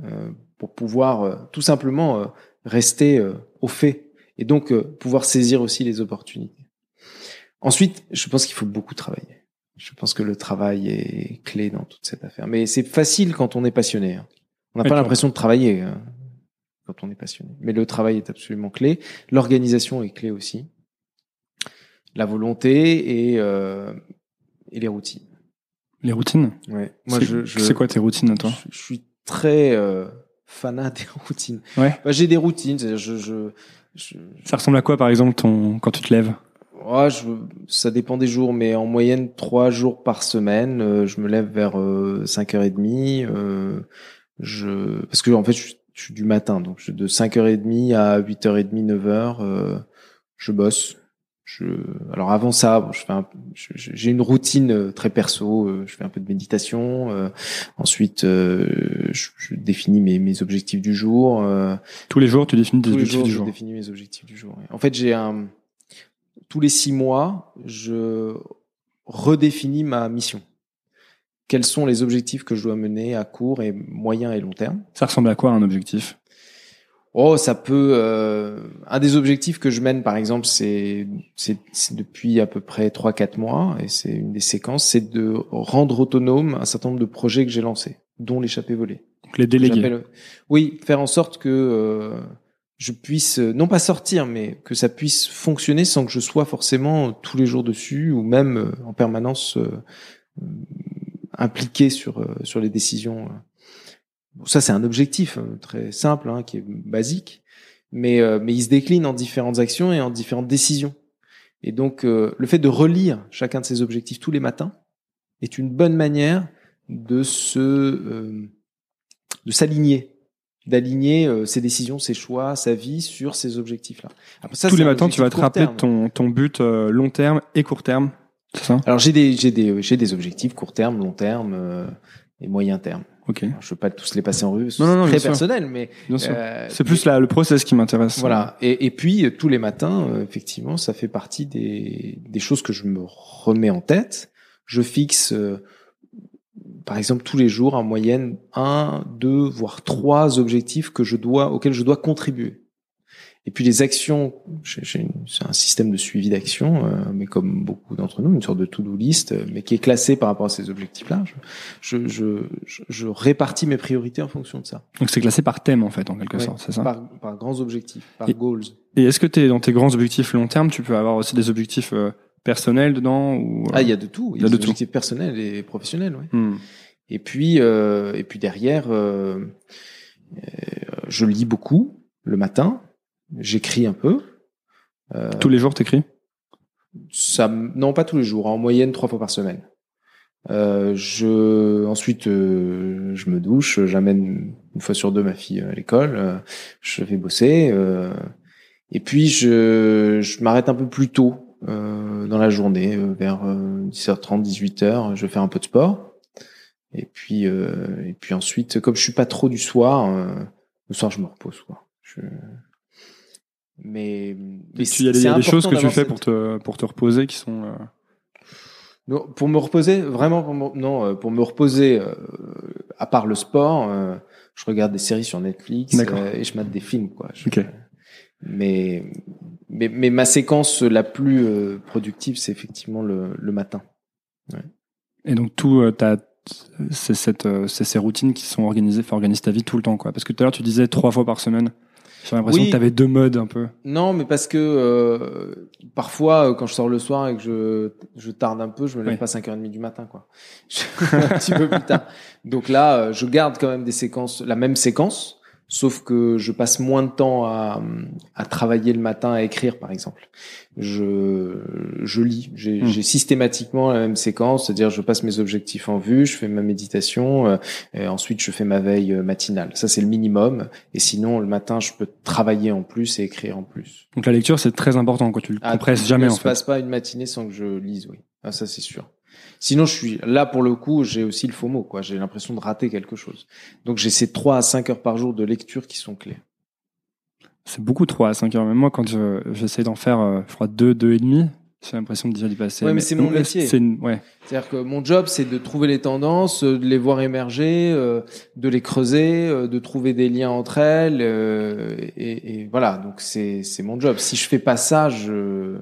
euh, pour pouvoir tout simplement rester au fait et donc pouvoir saisir aussi les opportunités. Ensuite, je pense qu'il faut beaucoup travailler. Je pense que le travail est clé dans toute cette affaire. Mais c'est facile quand on est passionné. hein. On n'a pas l'impression de travailler euh, quand on est passionné. Mais le travail est absolument clé. L'organisation est clé aussi. La volonté et, euh, et les routines. Les routines Ouais. Moi, C'est- je, je- C'est quoi tes routines à toi? Je, je suis très euh, fanat des routines. Ouais. Bah, j'ai des routines. Je, je, je, Ça ressemble à quoi, par exemple, ton... quand tu te lèves? Ouais, je, ça dépend des jours, mais en moyenne trois jours par semaine. euh, je me lève vers euh, 5h30. Euh, je, parce que en fait, je, suis- je suis du matin, donc je, de 5h30 à 8h30, 9h, euh, je bosse. Je, alors avant ça, bon, je fais un- j'ai une routine euh, très perso. euh, je fais un peu de méditation. euh, ensuite, euh, je, je définis mes, mes objectifs du jour. euh, Tous les jours, tu définis les objectifs jours, du je définis mes objectifs du jour. En fait, j'ai un tous les six mois, je redéfinis ma mission. Quels sont les objectifs que je dois mener à court et moyen et long terme? Ça ressemble à quoi un objectif? Oh, ça peut. euh, un des objectifs que je mène, par exemple, c'est depuis à peu près trois quatre mois et c'est une des séquences, c'est de rendre autonome un certain nombre de projets que j'ai lancés, dont l'échappée volée. Donc les délégués. J'appelle- Oui, faire en sorte que euh, je puisse, euh, non pas sortir, mais que ça puisse fonctionner sans que je sois forcément tous les jours dessus ou même euh, en permanence euh, euh, impliqué sur, euh, sur les décisions. Bon, ça, c'est un objectif euh, très simple, hein, qui est basique, mais, euh, mais il se décline en différentes actions et en différentes décisions. Et donc, euh, le fait de relire chacun de ces objectifs tous les matins est une bonne manière de se euh, de s'aligner, d'aligner euh, ses décisions, ses choix, sa vie sur ces objectifs-là. Tous les matins, tu vas te rappeler terme. ton, ton but euh, long terme et court terme. C'est ça? Alors j'ai des j'ai des j'ai des objectifs court terme, long terme euh, et moyen terme. Ok. Alors, je veux pas tous les passer en revue, que Non, non, c'est très sûr. personnel, mais euh, C'est plus la, le process qui m'intéresse. Voilà. Et, et puis euh, tous les matins, euh, effectivement, ça fait partie des, des choses que je me remets en tête. Je fixe, euh, par exemple, tous les jours en moyenne un, deux, voire trois objectifs que je dois, auxquels je dois contribuer. Et puis les actions, j'ai, un système de suivi d'action, euh, mais comme beaucoup d'entre nous, une sorte de to-do list, euh, mais qui est classé par rapport à ces objectifs-là. Je, je, je, répartis mes priorités en fonction de ça. Donc c'est classé par thème en fait, en quelque Ouais, sorte, c'est ça par, par grands objectifs, par Et- goals. Et est-ce que t'es dans tes grands objectifs long terme, tu peux avoir aussi des objectifs euh, personnels dedans ou euh, Ah, il y a de tout. Il y a, y a de des tout. objectifs personnels et professionnels, ouais. hmm. Et puis, euh, et puis derrière, je lis beaucoup le matin. J'écris un peu. Euh, tous les jours t'écris? Ça, non, pas tous les jours. En moyenne, trois fois par semaine. Euh, je, ensuite, euh, je me douche. J'amène une fois sur deux ma fille à l'école. euh, je vais bosser. euh, et puis, je, je m'arrête un peu plus tôt euh, dans la journée, euh, vers euh, 10h30, 18h. Je fais un peu de sport. Et puis, euh, et puis ensuite, comme je suis pas trop du soir, euh, le soir, je me repose. Quoi. Je... Mais, mais Il y a des, il y a des choses que tu fais pour te, pour te reposer qui sont. euh, Non, pour me reposer, vraiment, pour me, non, euh, pour me reposer, euh, à part le sport, euh, je regarde des séries sur Netflix euh, et je mate des films, quoi. Je- Ok. mais, mais, mais ma séquence la plus euh, productive, c'est effectivement le, le matin. Et donc tout, euh, t'as- c'est cette, euh, c'est ces routines qui sont organisées, enfin organiser ta vie tout le temps, quoi. Parce que tout à l'heure tu disais trois fois par semaine. J'ai l'impression Oui. que t'avais deux modes un peu. Non, mais parce que euh, parfois, euh, quand je sors le soir et que je, je tarde un peu, je me lève Oui. pas à 5h30 du matin, quoi. Un petit peu plus tard. Donc là, euh, je garde quand même des séquences, la même séquence, sauf que je passe moins de temps à, à travailler le matin, à écrire, par exemple. Je, je lis. J'ai Hmm. j'ai systématiquement la même séquence, c'est-à-dire je passe mes objectifs en vue, je fais ma méditation, euh, et ensuite je fais ma veille euh, matinale. Ça, c'est le minimum. Et sinon, le matin, je peux travailler en plus et écrire en plus. Donc la lecture c'est très important, quoi. Tu le Ah, compresses il jamais ne en passe pas une matinée sans que je lise, oui. Ah, ça c'est sûr. Sinon, je suis là pour le coup, j'ai aussi le faux mot, quoi. J'ai l'impression de rater quelque chose. Donc j'ai ces 3 à 5 heures par jour de lecture qui sont clés. C'est beaucoup 3 à 5 heures. Même moi, quand je- j'essaie d'en faire, euh, je crois, 2, deux, deux et demi, J'ai l'impression de déjà d'y passer. Ouais, mais c'est mon métier. C'est une, ouais. C'est-à-dire que mon job, c'est de trouver les tendances, euh, de les voir émerger, euh, de les creuser, euh, de trouver des liens entre elles, euh, et, et voilà. Donc c'est c'est mon job. Si je fais pas ça, je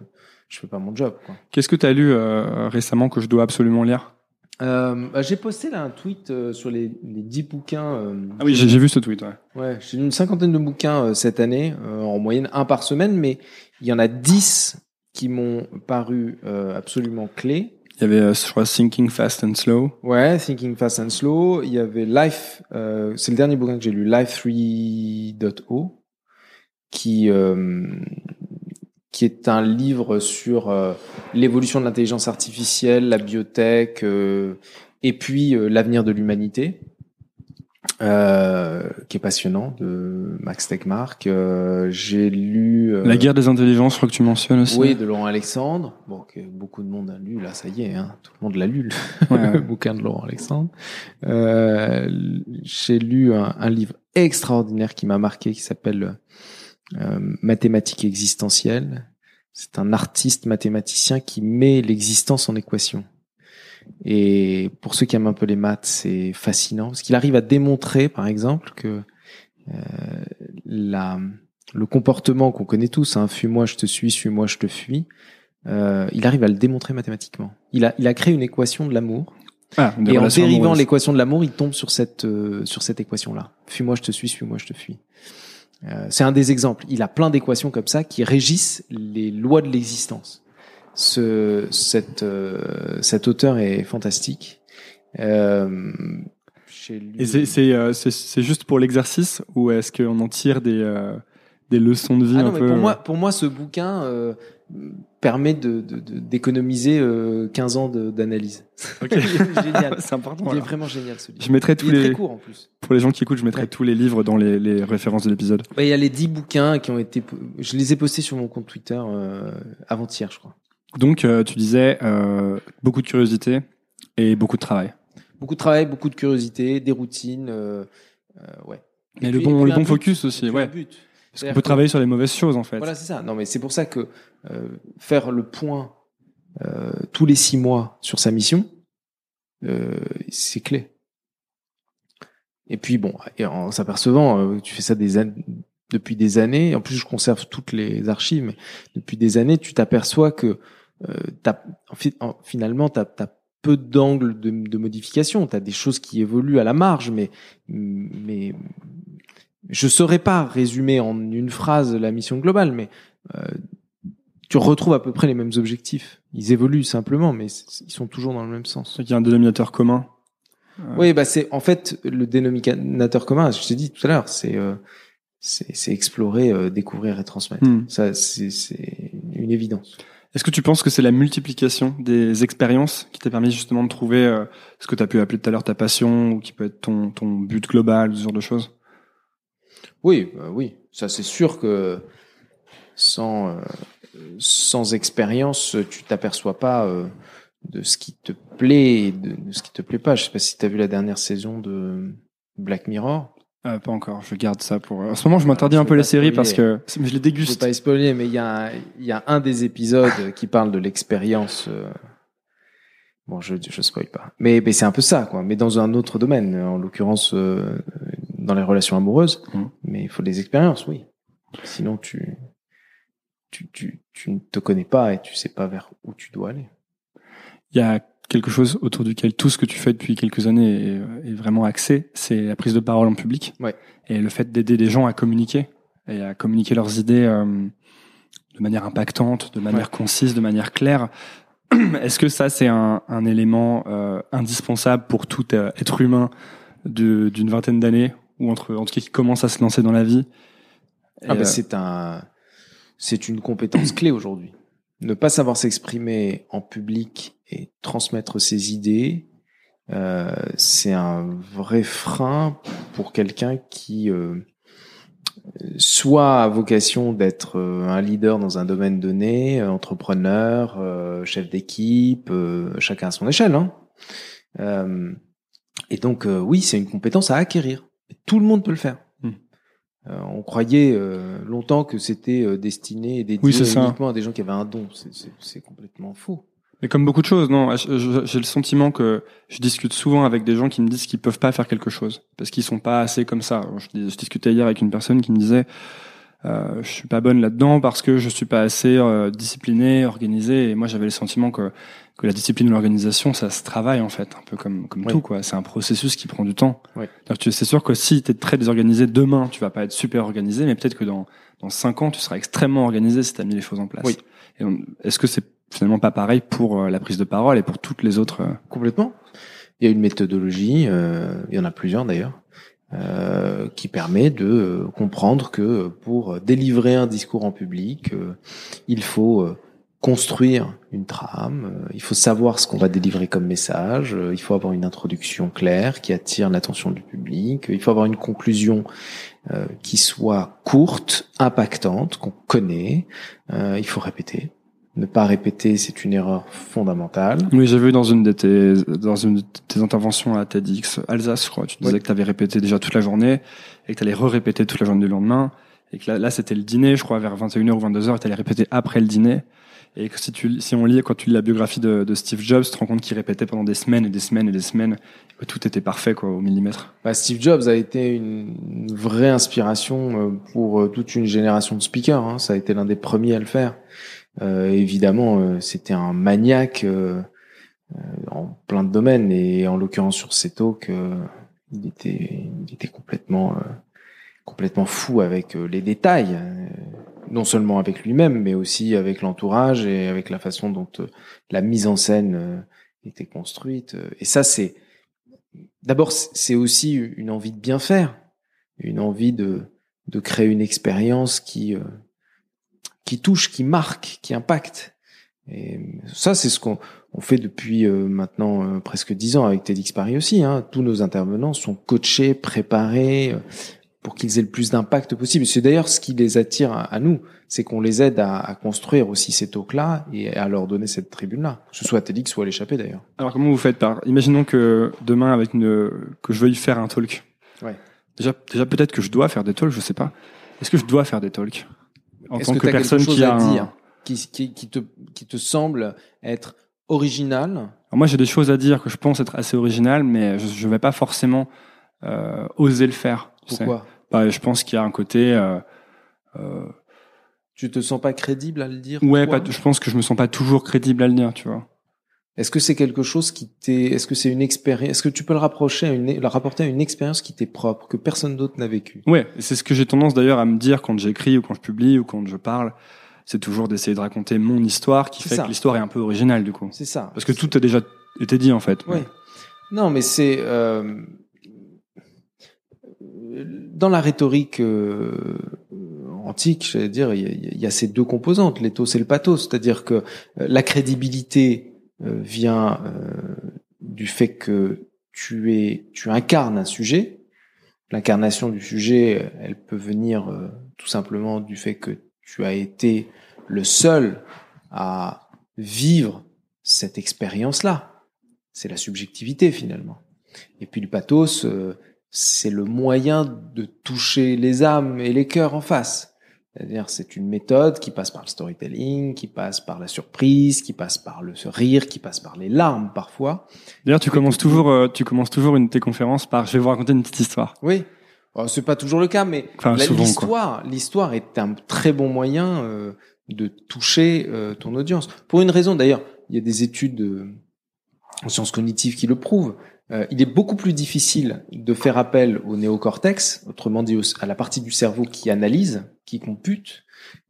je fais pas mon job. Qu'est-ce que tu as lu euh, récemment que je dois absolument lire? Euh, bah, j'ai posté là un tweet euh, sur les les dix bouquins. euh, Ah oui, j'ai vu ce tweet. Ouais. Ouais, j'ai lu une cinquantaine de bouquins euh, cette année, euh, en moyenne un par semaine, mais il y en a dix qui m'ont paru euh, absolument clés. Il y avait, je crois, Thinking Fast and Slow. Ouais, Thinking Fast and Slow. Il y avait Life, euh, c'est le dernier bouquin que j'ai lu, Life 3.0, qui euh, qui est un livre sur euh, l'évolution de l'intelligence artificielle, la biotech, euh, et puis euh, l'avenir de l'humanité, euh, qui est passionnant, de Max Tegmark. J'ai lu La guerre des intelligences, je crois que tu mentionnes aussi. oui, de Laurent Alexandre. Bon, que beaucoup de monde a lu, là, ça y est, hein, tout le monde l'a lu, le Ouais, bouquin de Laurent Alexandre. J'ai lu un, un livre extraordinaire qui m'a marqué, qui s'appelle euh, Mathématiques existentielles. C'est un artiste mathématicien qui met l'existence en équation. Et pour ceux qui aiment un peu les maths, c'est fascinant parce qu'il arrive à démontrer, par exemple, que euh, la, le comportement qu'on connaît tous, hein, fuis-moi, je te suis, suis-moi, je te fuis, euh, il arrive à le démontrer mathématiquement. Il a, il a créé une équation de l'amour. Ah, Et en dérivant l'équation de l'amour, il tombe sur cette, euh, sur cette équation-là. Fuis-moi, je te suis, suis-moi, je te fuis. Euh, c'est un des exemples. Il a plein d'équations comme ça qui régissent les lois de l'existence. Ce, cette, euh, cet auteur est fantastique. Euh, Et c'est c'est euh, juste pour l'exercice ou est-ce qu'on en tire des euh, des leçons de vie Ah un non, mais peu pour moi, pour moi, ce bouquin permet de de- de- d'économiser euh, 15 ans de- d'analyse. Ok. Il est génial. c'est important. Il est vraiment génial ce livre. Je mettrai tous Il est les très court en plus. pour les gens qui écoutent, je mettrai Ouais. tous les livres dans les, les références de l'épisode. Ouais, Il y a les 10 bouquins qui ont été, je les ai postés sur mon compte Twitter euh, avant-hier, je crois. Donc euh, tu disais euh, beaucoup de curiosité et beaucoup de travail. Beaucoup de travail, beaucoup de curiosité, des routines, euh, euh, ouais. Mais Et le puis- bon le bon focus aussi, ouais. but. Parce qu'on peut que- travailler sur les mauvaises choses en fait. Voilà, c'est ça. Non, mais c'est pour ça que euh, faire le point euh, tous les six mois sur sa mission, euh, c'est clé. Et puis bon, et en s'apercevant, euh, tu fais ça des an- depuis des années. En plus, je conserve toutes les archives, mais depuis des années, tu t'aperçois que euh, finalement, tu as, peu d'angles de, de modification. Tu as des choses qui évoluent à la marge, mais mais je saurais pas résumer en une phrase la mission globale, mais euh, tu retrouves à peu près les mêmes objectifs. Ils évoluent simplement, mais ils sont toujours dans le même sens. Il y a un dénominateur commun. Oui, bah c'est en fait le dénominateur commun. Je t'ai dit tout à l'heure, c'est euh, c'est explorer, euh, découvrir et transmettre. Hmm. Ça, c'est c'est une évidence. Est-ce que tu penses que c'est la multiplication des expériences qui t'a permis justement de trouver euh, ce que tu as pu appeler tout à l'heure ta passion ou qui peut être ton, ton but global, ce genre de choses? Oui, bah oui, ça c'est sûr que sans euh, sans expérience, tu t'aperçois pas euh, de ce qui te plaît et de, de ce qui te plaît pas. Je sais pas si tu as vu la dernière saison de Black Mirror. Euh, Pas encore, je garde ça pour... En ce moment, je m'interdis un peu les séries spoiler. parce que je les Je vais déguste. pas spoiler, mais il y a y a un des épisodes qui parle de l'expérience. euh, Bon, je je spoil pas, mais mais c'est un peu ça, quoi. Mais dans un autre domaine, en l'occurrence euh, dans les relations amoureuses. Mhm. Mais il faut des expériences, oui. Sinon, tu tu tu tu ne te connais pas et tu sais pas vers où tu dois aller. Il y a quelque chose autour duquel tout ce que tu fais depuis quelques années est, est vraiment axé, c'est la prise de parole en public. Ouais. Et le fait d'aider les gens à communiquer et à communiquer leurs idées euh, de manière impactante, de manière concise, de manière claire. Est-ce que ça, c'est un, un élément euh, indispensable pour tout euh, être humain d'une vingtaine d'années ou entre, en tout cas qui commence à se lancer dans la vie Ah bah, euh, c'est un, c'est une compétence clé aujourd'hui. Ne pas savoir s'exprimer en public et transmettre ses idées, euh, c'est un vrai frein pour quelqu'un qui euh, soit a vocation d'être euh, un leader dans un domaine donné, euh, entrepreneur, euh, chef d'équipe, euh, chacun à son échelle. Hein. Euh, et donc euh, oui, c'est une compétence à acquérir. Tout le monde peut le faire. Hmm. Euh, on croyait euh, longtemps que c'était euh, destiné et dédié Oui, c'est ça. uniquement à des gens qui avaient un don. C'est- complètement faux. Mais comme beaucoup de choses, non, j'ai le sentiment que je discute souvent avec des gens qui me disent qu'ils peuvent pas faire quelque chose parce qu'ils sont pas assez comme ça. Je, je discutais hier avec une personne qui me disait euh, je suis pas bonne là-dedans parce que je suis pas assez euh, disciplinée, organisée. Et moi, j'avais le sentiment que que la discipline ou l'organisation, ça se travaille en fait, un peu comme comme Oui. tout quoi. C'est un processus qui prend du temps. Oui. C'est sûr que si tu es très désorganisé demain, tu vas pas être super organisé, mais peut-être que dans dans cinq ans, tu seras extrêmement organisé si tu as mis les choses en place. Oui. Est-ce que c'est finalement pas pareil pour euh, la prise de parole et pour toutes les autres euh, Complètement. Il y a une méthodologie, euh, il y en a plusieurs d'ailleurs, euh, qui permet de euh, comprendre que pour délivrer un discours en public, euh, il faut euh, construire une trame, euh, il faut savoir ce qu'on va délivrer comme message, euh, il faut avoir une introduction claire qui attire l'attention du public, euh, il faut avoir une conclusion euh, qui soit courte, impactante, qu'on connaît, euh, il faut répéter. Ne pas répéter, c'est une erreur fondamentale. Oui, j'ai vu dans une de tes dans une de tes interventions à TEDx Alsace, je crois, tu disais Oui. que tu avais répété déjà toute la journée et que tu allais re-répéter toute la journée du lendemain et que là, là c'était le dîner, je crois vers 21h ou 22h et tu allais répéter après le dîner et si tu si on lit quand tu lis la biographie de, Steve Jobs, tu te rends compte qu'il répétait pendant des semaines et des semaines et des semaines que tout était parfait quoi au millimètre. Bah, Steve Jobs a été une, vraie inspiration euh, pour euh, toute une génération de speakers. hein. Ça a été l'un des premiers à le faire. Euh, évidemment, euh, c'était un maniaque euh, en plein de domaines et en l'occurrence sur ces talks, euh, il était, il était complètement, complètement fou avec les détails, non seulement avec lui-même, mais aussi avec l'entourage et avec la façon dont euh, la mise en scène euh, était construite. Et ça, c'est D'abord, c'est aussi une envie de bien faire, une envie de, de créer une expérience qui, euh, qui touche, qui marque, qui impacte. Et ça, c'est ce qu'on on fait depuis euh, maintenant euh, presque dix ans avec TEDx Paris aussi. Hein. Tous nos intervenants sont coachés, préparés euh, pour qu'ils aient le plus d'impact possible. C'est d'ailleurs ce qui les attire à, nous, c'est qu'on les aide à, à construire aussi ces talks-là et à leur donner cette tribune-là, que ce soit à TEDx ou à l'échappée d'ailleurs. Alors comment vous faites par Imaginons que demain avec une que je veuille faire un talk. Ouais. Déjà déjà peut-être que je dois faire des talks, je sais pas. Est-ce que je dois faire des talks en tant que, personne quelque chose qui a à un- dire qui, qui, qui te, qui te semble être original Alors moi, j'ai des choses à dire que je pense être assez originales, mais je, je vais pas forcément euh, oser le faire. Pourquoi Bah, Je pense qu'il y a un côté. Euh, euh, Tu te sens pas crédible à le dire ouais, pas, je pense que je me sens pas toujours crédible à le dire, tu vois. Est-ce que c'est quelque chose qui t'est, est-ce que c'est une expérience, est-ce que tu peux le rapprocher à une, le rapporter à une expérience qui t'est propre, que personne d'autre n'a vécu? Ouais, c'est ce que j'ai tendance d'ailleurs à me dire quand j'écris ou quand je publie ou quand je parle. C'est toujours d'essayer de raconter mon histoire qui fait ça. que l'histoire est un peu originale du coup. C'est ça. Parce que tout a déjà été dit en fait. Ouais. Non, mais c'est euh, dans la rhétorique euh, antique, j'allais dire, il y, y a ces deux composantes, l'éthos et le pathos, c'est-à-dire que euh, la crédibilité euh, vient euh, du fait que tu es, tu incarnes un sujet. L'incarnation du sujet, elle peut venir euh, tout simplement du fait que tu as été le seul à vivre cette expérience-là. C'est la subjectivité finalement. Et puis le pathos, euh, c'est le moyen de toucher les âmes et les cœurs en face. C'est-à-dire, c'est une méthode qui passe par le storytelling, qui passe par la surprise, qui passe par le rire, qui passe par les larmes parfois. D'ailleurs, tu commences toujours, euh, tu commences toujours une de tes conférences par "Je vais vous raconter une petite histoire". Oui. Alors, c'est pas toujours le cas, mais Enfin, l'histoire, l'histoire est un très bon moyen euh, de toucher euh, ton audience. Pour une raison, d'ailleurs, il y a des études euh, en sciences cognitives qui le prouvent. Euh, il est beaucoup plus difficile de faire appel au néocortex, autrement dit à la partie du cerveau qui analyse, qui compute,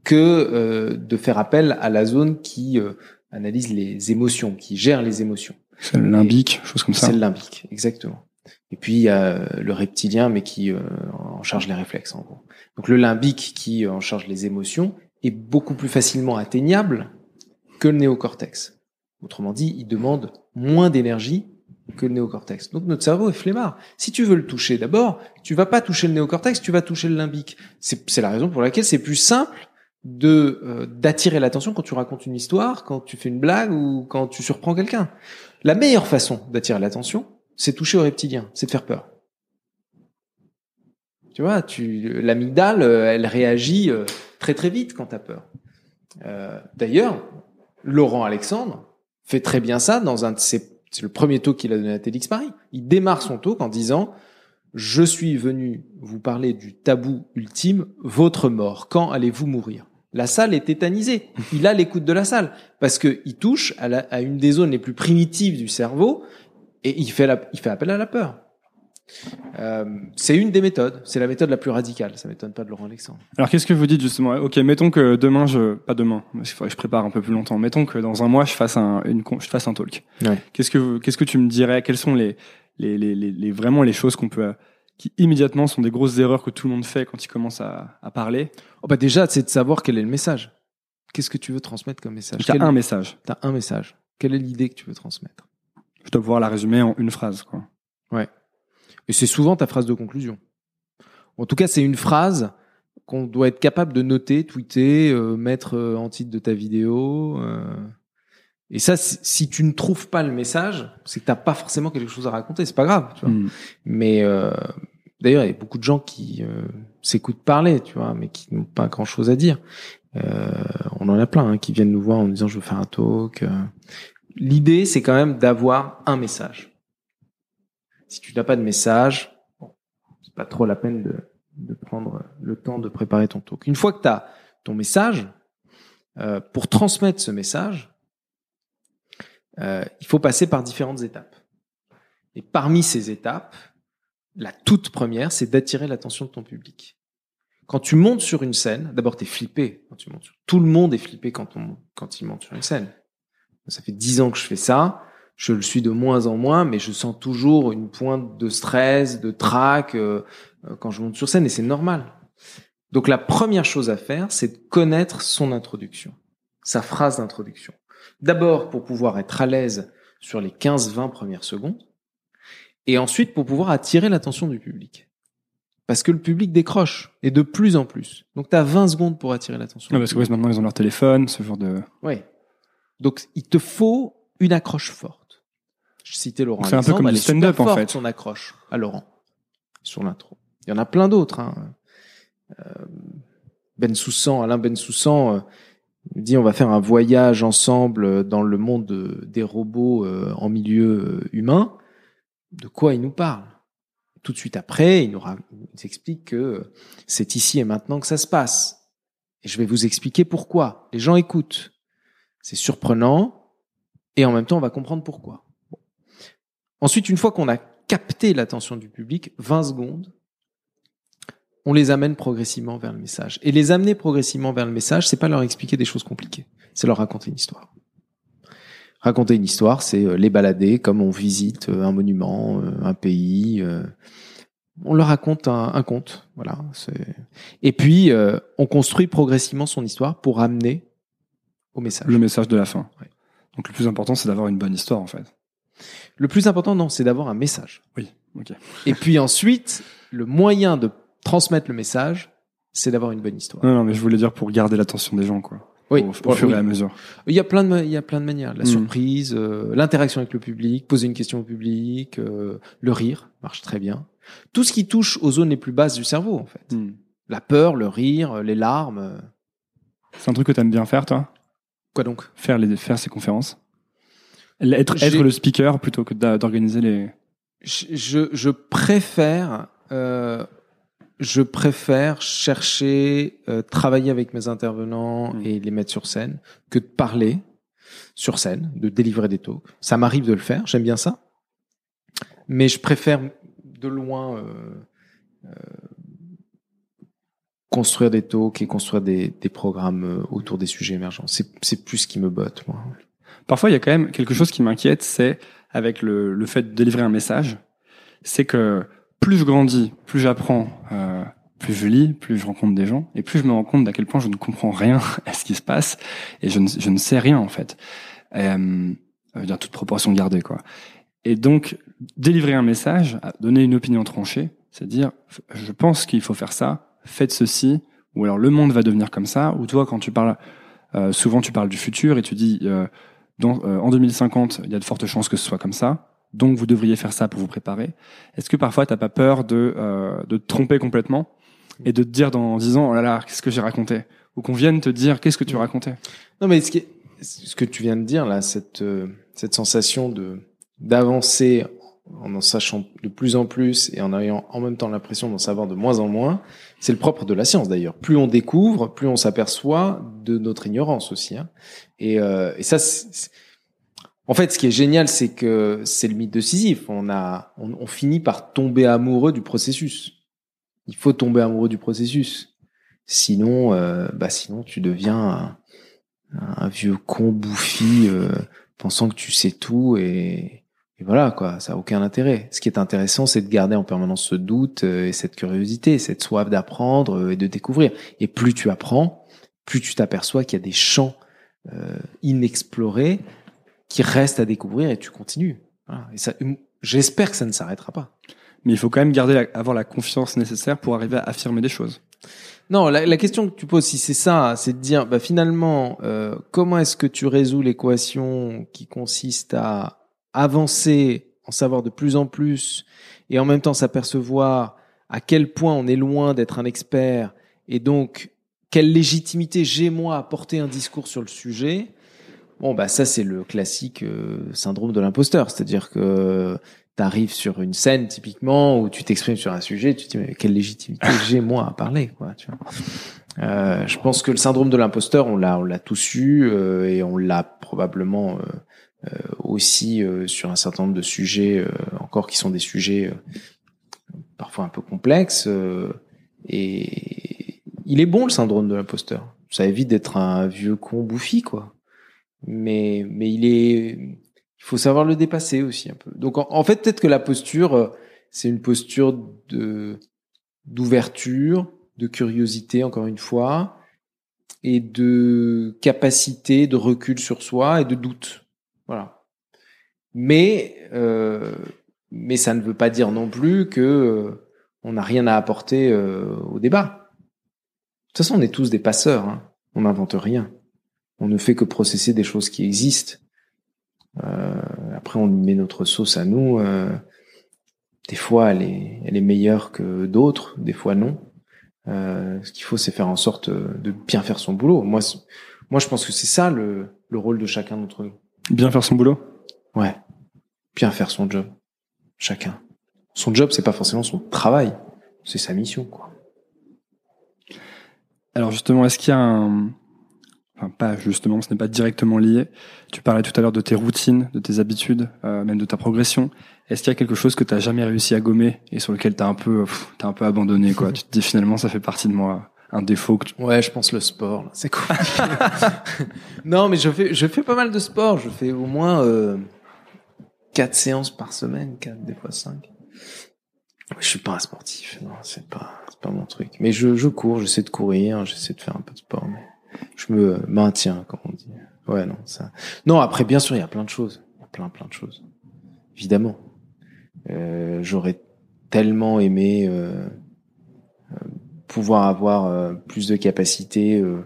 que euh, de faire appel à la zone qui euh, analyse les émotions, qui gère les émotions. C'est le limbique, chose comme ça. C'est le limbique, exactement. Et puis il y a euh, le reptilien, mais qui euh, en charge les réflexes, en gros. Donc le limbique qui euh, en charge les émotions est beaucoup plus facilement atteignable que le néocortex. Autrement dit, il demande moins d'énergie que le néocortex. Donc notre cerveau est flemmard. Si tu veux le toucher d'abord, tu vas pas toucher le néocortex, tu vas toucher le limbique. C'est la raison pour laquelle c'est plus simple de euh, d'attirer l'attention quand tu racontes une histoire, quand tu fais une blague ou quand tu surprends quelqu'un. La meilleure façon d'attirer l'attention, c'est toucher au reptilien, c'est de faire peur. Tu vois, tu l'amygdale, euh, elle réagit euh, très très vite quand t'as peur. Euh, D'ailleurs, Laurent Alexandre fait très bien ça dans un. C'est le premier talk qu'il a donné à TEDx Paris. Il démarre son talk en disant je suis venu vous parler du tabou ultime, votre mort. Quand allez-vous mourir? La salle est tétanisée. Il a l'écoute de la salle parce que il touche à, la- à une des zones les plus primitives du cerveau et il fait, il fait appel à la peur. Euh, c'est une des méthodes. C'est la méthode la plus radicale. Ça m'étonne pas de Laurent Alexandre. Alors qu'est-ce que vous dites justement? Ok, mettons que demain, je pas demain, parce qu'il faudrait que je prépare un peu plus longtemps. Mettons que dans un mois, je fasse un, une, je fasse un talk. Ouais. Qu'est-ce que qu'est-ce que tu me dirais? Quelles sont les, les, les, vraiment les choses qu'on peut euh, qui immédiatement sont des grosses erreurs que tout le monde fait quand il commence à, à parler? Oh bah déjà, c'est de savoir quel est le message. Qu'est-ce que tu veux transmettre comme message? T'as Quel- un message. T'as un message. Quelle est l'idée que tu veux transmettre? Je dois pouvoir la résumer en une phrase. Quoi. Et c'est souvent ta phrase de conclusion. En tout cas, c'est une phrase qu'on doit être capable de noter, tweeter, euh, mettre euh, en titre de ta vidéo. euh. Et ça, si tu ne trouves pas le message, c'est que t'as pas forcément quelque chose à raconter. C'est pas grave. Tu vois. Hmm. Mais euh, d'ailleurs, il y a beaucoup de gens qui euh, s'écoutent parler, tu vois, mais qui n'ont pas grand-chose à dire. Euh, on en a plein hein, qui viennent nous voir en disant je veux faire un talk. L'idée, c'est quand même d'avoir un message. Si tu n'as pas de message, c'est pas trop la peine de, prendre le temps de préparer ton talk. Une fois que tu as ton message, euh, pour transmettre ce message, euh, il faut passer par différentes étapes. Et parmi ces étapes, la toute première, c'est d'attirer l'attention de ton public. Quand tu montes sur une scène, d'abord tu es flippé. Quand tu montes. Tout le monde est flippé quand, on, quand il monte sur une scène. Ça fait dix ans que je fais ça. Je le suis de moins en moins, mais je sens toujours une pointe de stress, de trac euh, euh, quand je monte sur scène, et c'est normal. Donc la première chose à faire, c'est de connaître son introduction, sa phrase d'introduction. D'abord pour pouvoir être à l'aise sur les 15-20 premières secondes, et ensuite pour pouvoir attirer l'attention du public. Parce que le public décroche, et de plus en plus. Donc tu as 20 secondes pour attirer l'attention. Parce que ouais, maintenant ils ont leur téléphone, ce genre de. Oui. Donc il te faut une accroche forte. Je citais Laurent. C'est un peu comme super stand-up, en fait. Son accroche à Laurent sur l'intro. Il y en a plein d'autres. Hein. Euh, ben Soussan, Alain Ben Soussan euh, dit on va faire un voyage ensemble dans le monde de- des robots euh, en milieu euh, humain. De quoi il nous parle? Tout de suite après, il nous, ra- il nous explique que c'est ici et maintenant que ça se passe. Et je vais vous expliquer pourquoi. Les gens écoutent. C'est surprenant et en même temps on va comprendre pourquoi. Ensuite, une fois qu'on a capté l'attention du public, 20 secondes, on les amène progressivement vers le message. Et les amener progressivement vers le message, c'est pas leur expliquer des choses compliquées, c'est leur raconter une histoire. Raconter une histoire, c'est euh, les balader comme on visite euh, un monument, euh, un pays. On leur raconte un, un conte, voilà. Et puis on construit progressivement son histoire pour amener au message. Le message de la fin. Ouais. Donc le plus important, c'est d'avoir une bonne histoire en fait. Le plus important, non, c'est d'avoir un message. Oui. Ok. Et puis ensuite, le moyen de transmettre le message, c'est d'avoir une bonne histoire. Non, non, mais je voulais dire pour garder l'attention des gens, quoi. Oui, Au, au fur oui. et à mesure. Il y a plein de, il y a plein de manières. La Mm. surprise, euh, l'interaction avec le public, poser une question au public, euh, le rire marche très bien. Tout ce qui touche aux zones les plus basses du cerveau, en fait. Hmm. La peur, le rire, les larmes. C'est un truc que t'aimes bien faire, toi? Quoi donc? Faire les faire ces conférences? Être, être le speaker plutôt que d'organiser les. je, je, préfère, euh, je préfère chercher, euh, travailler avec mes intervenants Mm. et les mettre sur scène que de parler sur scène, de délivrer des talks. Ça m'arrive de le faire, j'aime bien ça, mais je préfère de loin euh, euh, construire des talks et construire des, des programmes euh, autour des sujets émergents. C'est c'est plus ce qui me botte, moi. Parfois, il y a quand même quelque chose qui m'inquiète, c'est avec le, le fait de délivrer un message, c'est que plus je grandis, plus j'apprends, euh, plus je lis, plus je rencontre des gens, et plus je me rends compte d'à quel point je ne comprends rien à ce qui se passe, et je ne, je ne sais rien en fait. Euh, dire toute proportion gardée quoi. Et donc délivrer un message, donner une opinion tranchée, c'est dire je pense qu'il faut faire ça, faites ceci, ou alors le monde va devenir comme ça, ou toi quand tu parles, euh, souvent tu parles du futur et tu dis euh, dans, euh, en 2050 il y a de fortes chances que ce soit comme ça. donc vous devriez faire ça pour vous préparer. Est-ce que parfois t'as pas peur de euh, de te tromper complètement et de te dire dans 10 ans oh là là qu'est-ce que j'ai raconté? Ou qu'on vienne te dire qu'est-ce que tu racontais? Non, mais ce, qui est- ce que tu viens de dire là, cette euh, cette sensation de d'avancer en en sachant de plus en plus et en ayant en même temps l'impression d'en savoir de moins en moins, c'est le propre de la science d'ailleurs. Plus on découvre, plus on s'aperçoit de notre ignorance aussi. Hein. Et, euh, et ça, c'est- en fait, ce qui est génial, c'est que c'est le mythe de Sisyphe. On a, on, on finit par tomber amoureux du processus. Il faut tomber amoureux du processus. Sinon, euh, bah sinon tu deviens un, un vieux con bouffi euh, pensant que tu sais tout et, et voilà quoi, ça a aucun intérêt. Ce qui est intéressant, c'est de garder en permanence ce doute euh, et cette curiosité, cette soif d'apprendre euh, et de découvrir. Et plus tu apprends, plus tu t'aperçois qu'il y a des champs euh, inexplorés qui restent à découvrir et tu continues. Voilà. Et ça, j'espère que ça ne s'arrêtera pas. Mais il faut quand même garder la- avoir la confiance nécessaire pour arriver à affirmer des choses. Non, la, la question que tu poses, si c'est ça, c'est de dire, bah finalement, euh, comment est-ce que tu résous l'équation qui consiste à avancer, en savoir de plus en plus, et en même temps s'apercevoir à quel point on est loin d'être un expert, et donc quelle légitimité j'ai moi à porter un discours sur le sujet. Bon, bah ça c'est le classique euh, syndrome de l'imposteur, c'est-à-dire que tu arrives sur une scène typiquement où tu t'exprimes sur un sujet, tu te dis mais quelle légitimité j'ai moi à parler quoi, tu vois. Euh, je pense que le syndrome de l'imposteur, on l'a on l'a tous eu euh, et on l'a probablement euh, aussi euh, sur un certain nombre de sujets euh, encore qui sont des sujets euh, parfois un peu complexes euh, et il est bon le syndrome de l'imposteur. Ça évite d'être un vieux con bouffi quoi. Mais mais il est il faut savoir le dépasser aussi un peu. Donc en, en fait, peut-être que la posture, euh, c'est une posture de d'ouverture, de curiosité encore une fois, et de capacité de recul sur soi et de doute. Voilà. Mais euh, mais ça ne veut pas dire non plus que euh, on n'a rien à apporter euh, au débat. De toute façon, on est tous des passeurs. Hein. On n'invente rien. On ne fait que processer des choses qui existent. Après, on met notre sauce à nous. Des fois, elle est, elle est meilleure que d'autres. Des fois, non. Ce qu'il faut, c'est faire en sorte de bien faire son boulot. Moi, moi, je pense que c'est ça le, le rôle de chacun d'entre nous. Bien faire son boulot. Ouais, bien faire son job. Chacun. Son job, c'est pas forcément son travail, c'est sa mission, quoi. Alors justement, est-ce qu'il y a un... Enfin, pas justement, ce n'est pas directement lié. Tu parlais tout à l'heure de tes routines, de tes habitudes, euh, même de ta progression. Est-ce qu'il y a quelque chose que tu jamais réussi à gommer et sur lequel tu as un peu, pff, un peu abandonné quoi? Tu te dis finalement, ça fait partie de moi, un défaut que tu... Ouais, je pense le sport, c'est cool. non, mais je fais, je fais pas mal de sport. Je fais au moins euh, séances par semaine, quatre des fois cinq. Je suis pas un sportif, non, c'est pas, c'est pas mon truc. Mais je, je cours, j'essaie de courir, j'essaie de faire un peu de sport, mais je me maintiens, comme on dit. Ouais, non, ça. Non, après, bien sûr, il y a plein de choses, il y a plein, plein de choses, évidemment. Euh, J'aurais tellement aimé euh, pouvoir avoir euh, plus de capacité euh,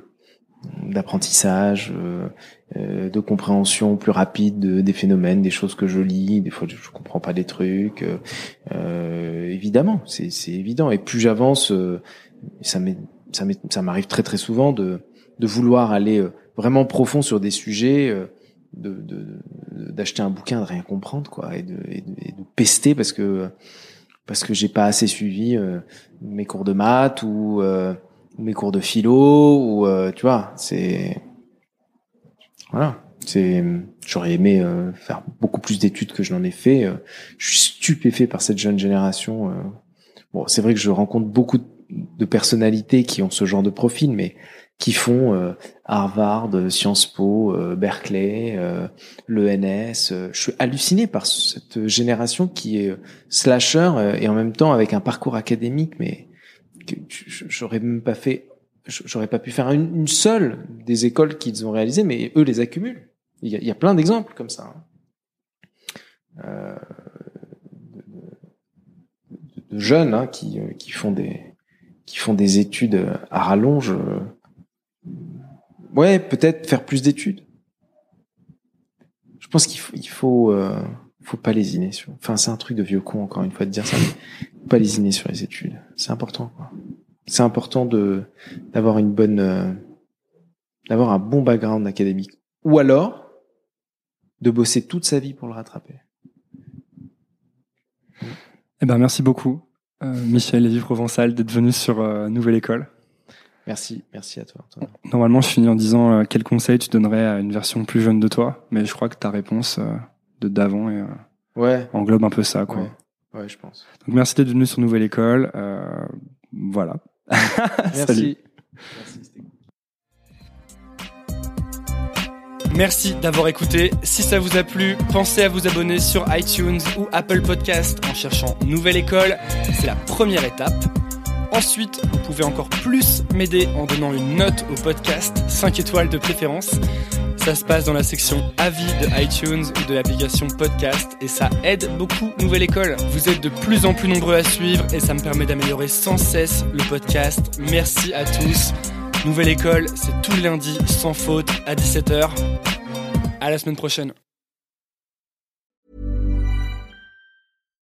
d'apprentissage, euh, de compréhension plus rapide de- des phénomènes, des choses que je lis. Des fois, je, comprends pas des trucs. évidemment, c'est évident. Et plus j'avance, ça m'arrive très très souvent de de vouloir aller vraiment profond sur des sujets. de d'acheter un bouquin de rien comprendre quoi et de, et de, et pester parce que parce que j'ai pas assez suivi euh, mes cours de maths ou euh, mes cours de philo ou euh, tu vois c'est voilà c'est j'aurais aimé euh, faire beaucoup plus d'études que je n'en ai fait euh, je suis stupéfait par cette jeune génération euh. bon c'est vrai que je rencontre beaucoup de personnalités qui ont ce genre de profil mais qui font euh, Harvard, Sciences Po, euh, Berkeley, euh, l'ENS. euh, je suis halluciné par cette génération qui est euh, slasher euh, et en même temps avec un parcours académique, mais j'aurais même pas fait, j'aurais pas pu faire une, seule des écoles qu'ils ont réalisées, mais eux les accumulent. Il y a, plein d'exemples comme ça. hein. Euh, de, de- jeunes hein, qui, euh, qui font des qui font des études euh, à rallonge. Ouais, peut-être faire plus d'études. Je pense qu'il faut, il faut, euh, faut pas lésiner sur. Enfin, c'est un truc de vieux con encore une fois de dire ça. Mais faut pas lésiner sur les études. C'est important. quoi. C'est important de d'avoir une bonne, euh, d'avoir un bon background académique. Ou alors de bosser toute sa vie pour le rattraper. Eh ben, merci beaucoup, euh, Michel Lévy Provençal, d'être venu sur euh, Nouvelle École. Merci, merci à toi. Antoine. Normalement, je finis en disant euh, quel conseil tu donnerais à une version plus jeune de toi, mais je crois que ta réponse euh, de d'avant euh, Ouais. englobe un peu ça, quoi. Ouais. Ouais, je pense. Donc merci d'être venu sur Nouvelle École. Euh, voilà. Merci. Salut. Merci d'avoir écouté. Si ça vous a plu, pensez à vous abonner sur iTunes ou Apple Podcast en cherchant Nouvelle École. C'est la première étape. Ensuite, vous pouvez encore plus m'aider en donnant une note au podcast, 5 étoiles de préférence. Ça se passe dans la section avis de iTunes ou de l'application podcast et ça aide beaucoup Nouvelle École. Vous êtes de plus en plus nombreux à suivre et ça me permet d'améliorer sans cesse le podcast. Merci à tous. Nouvelle École, c'est tous les lundis sans faute à 17h. À la semaine prochaine.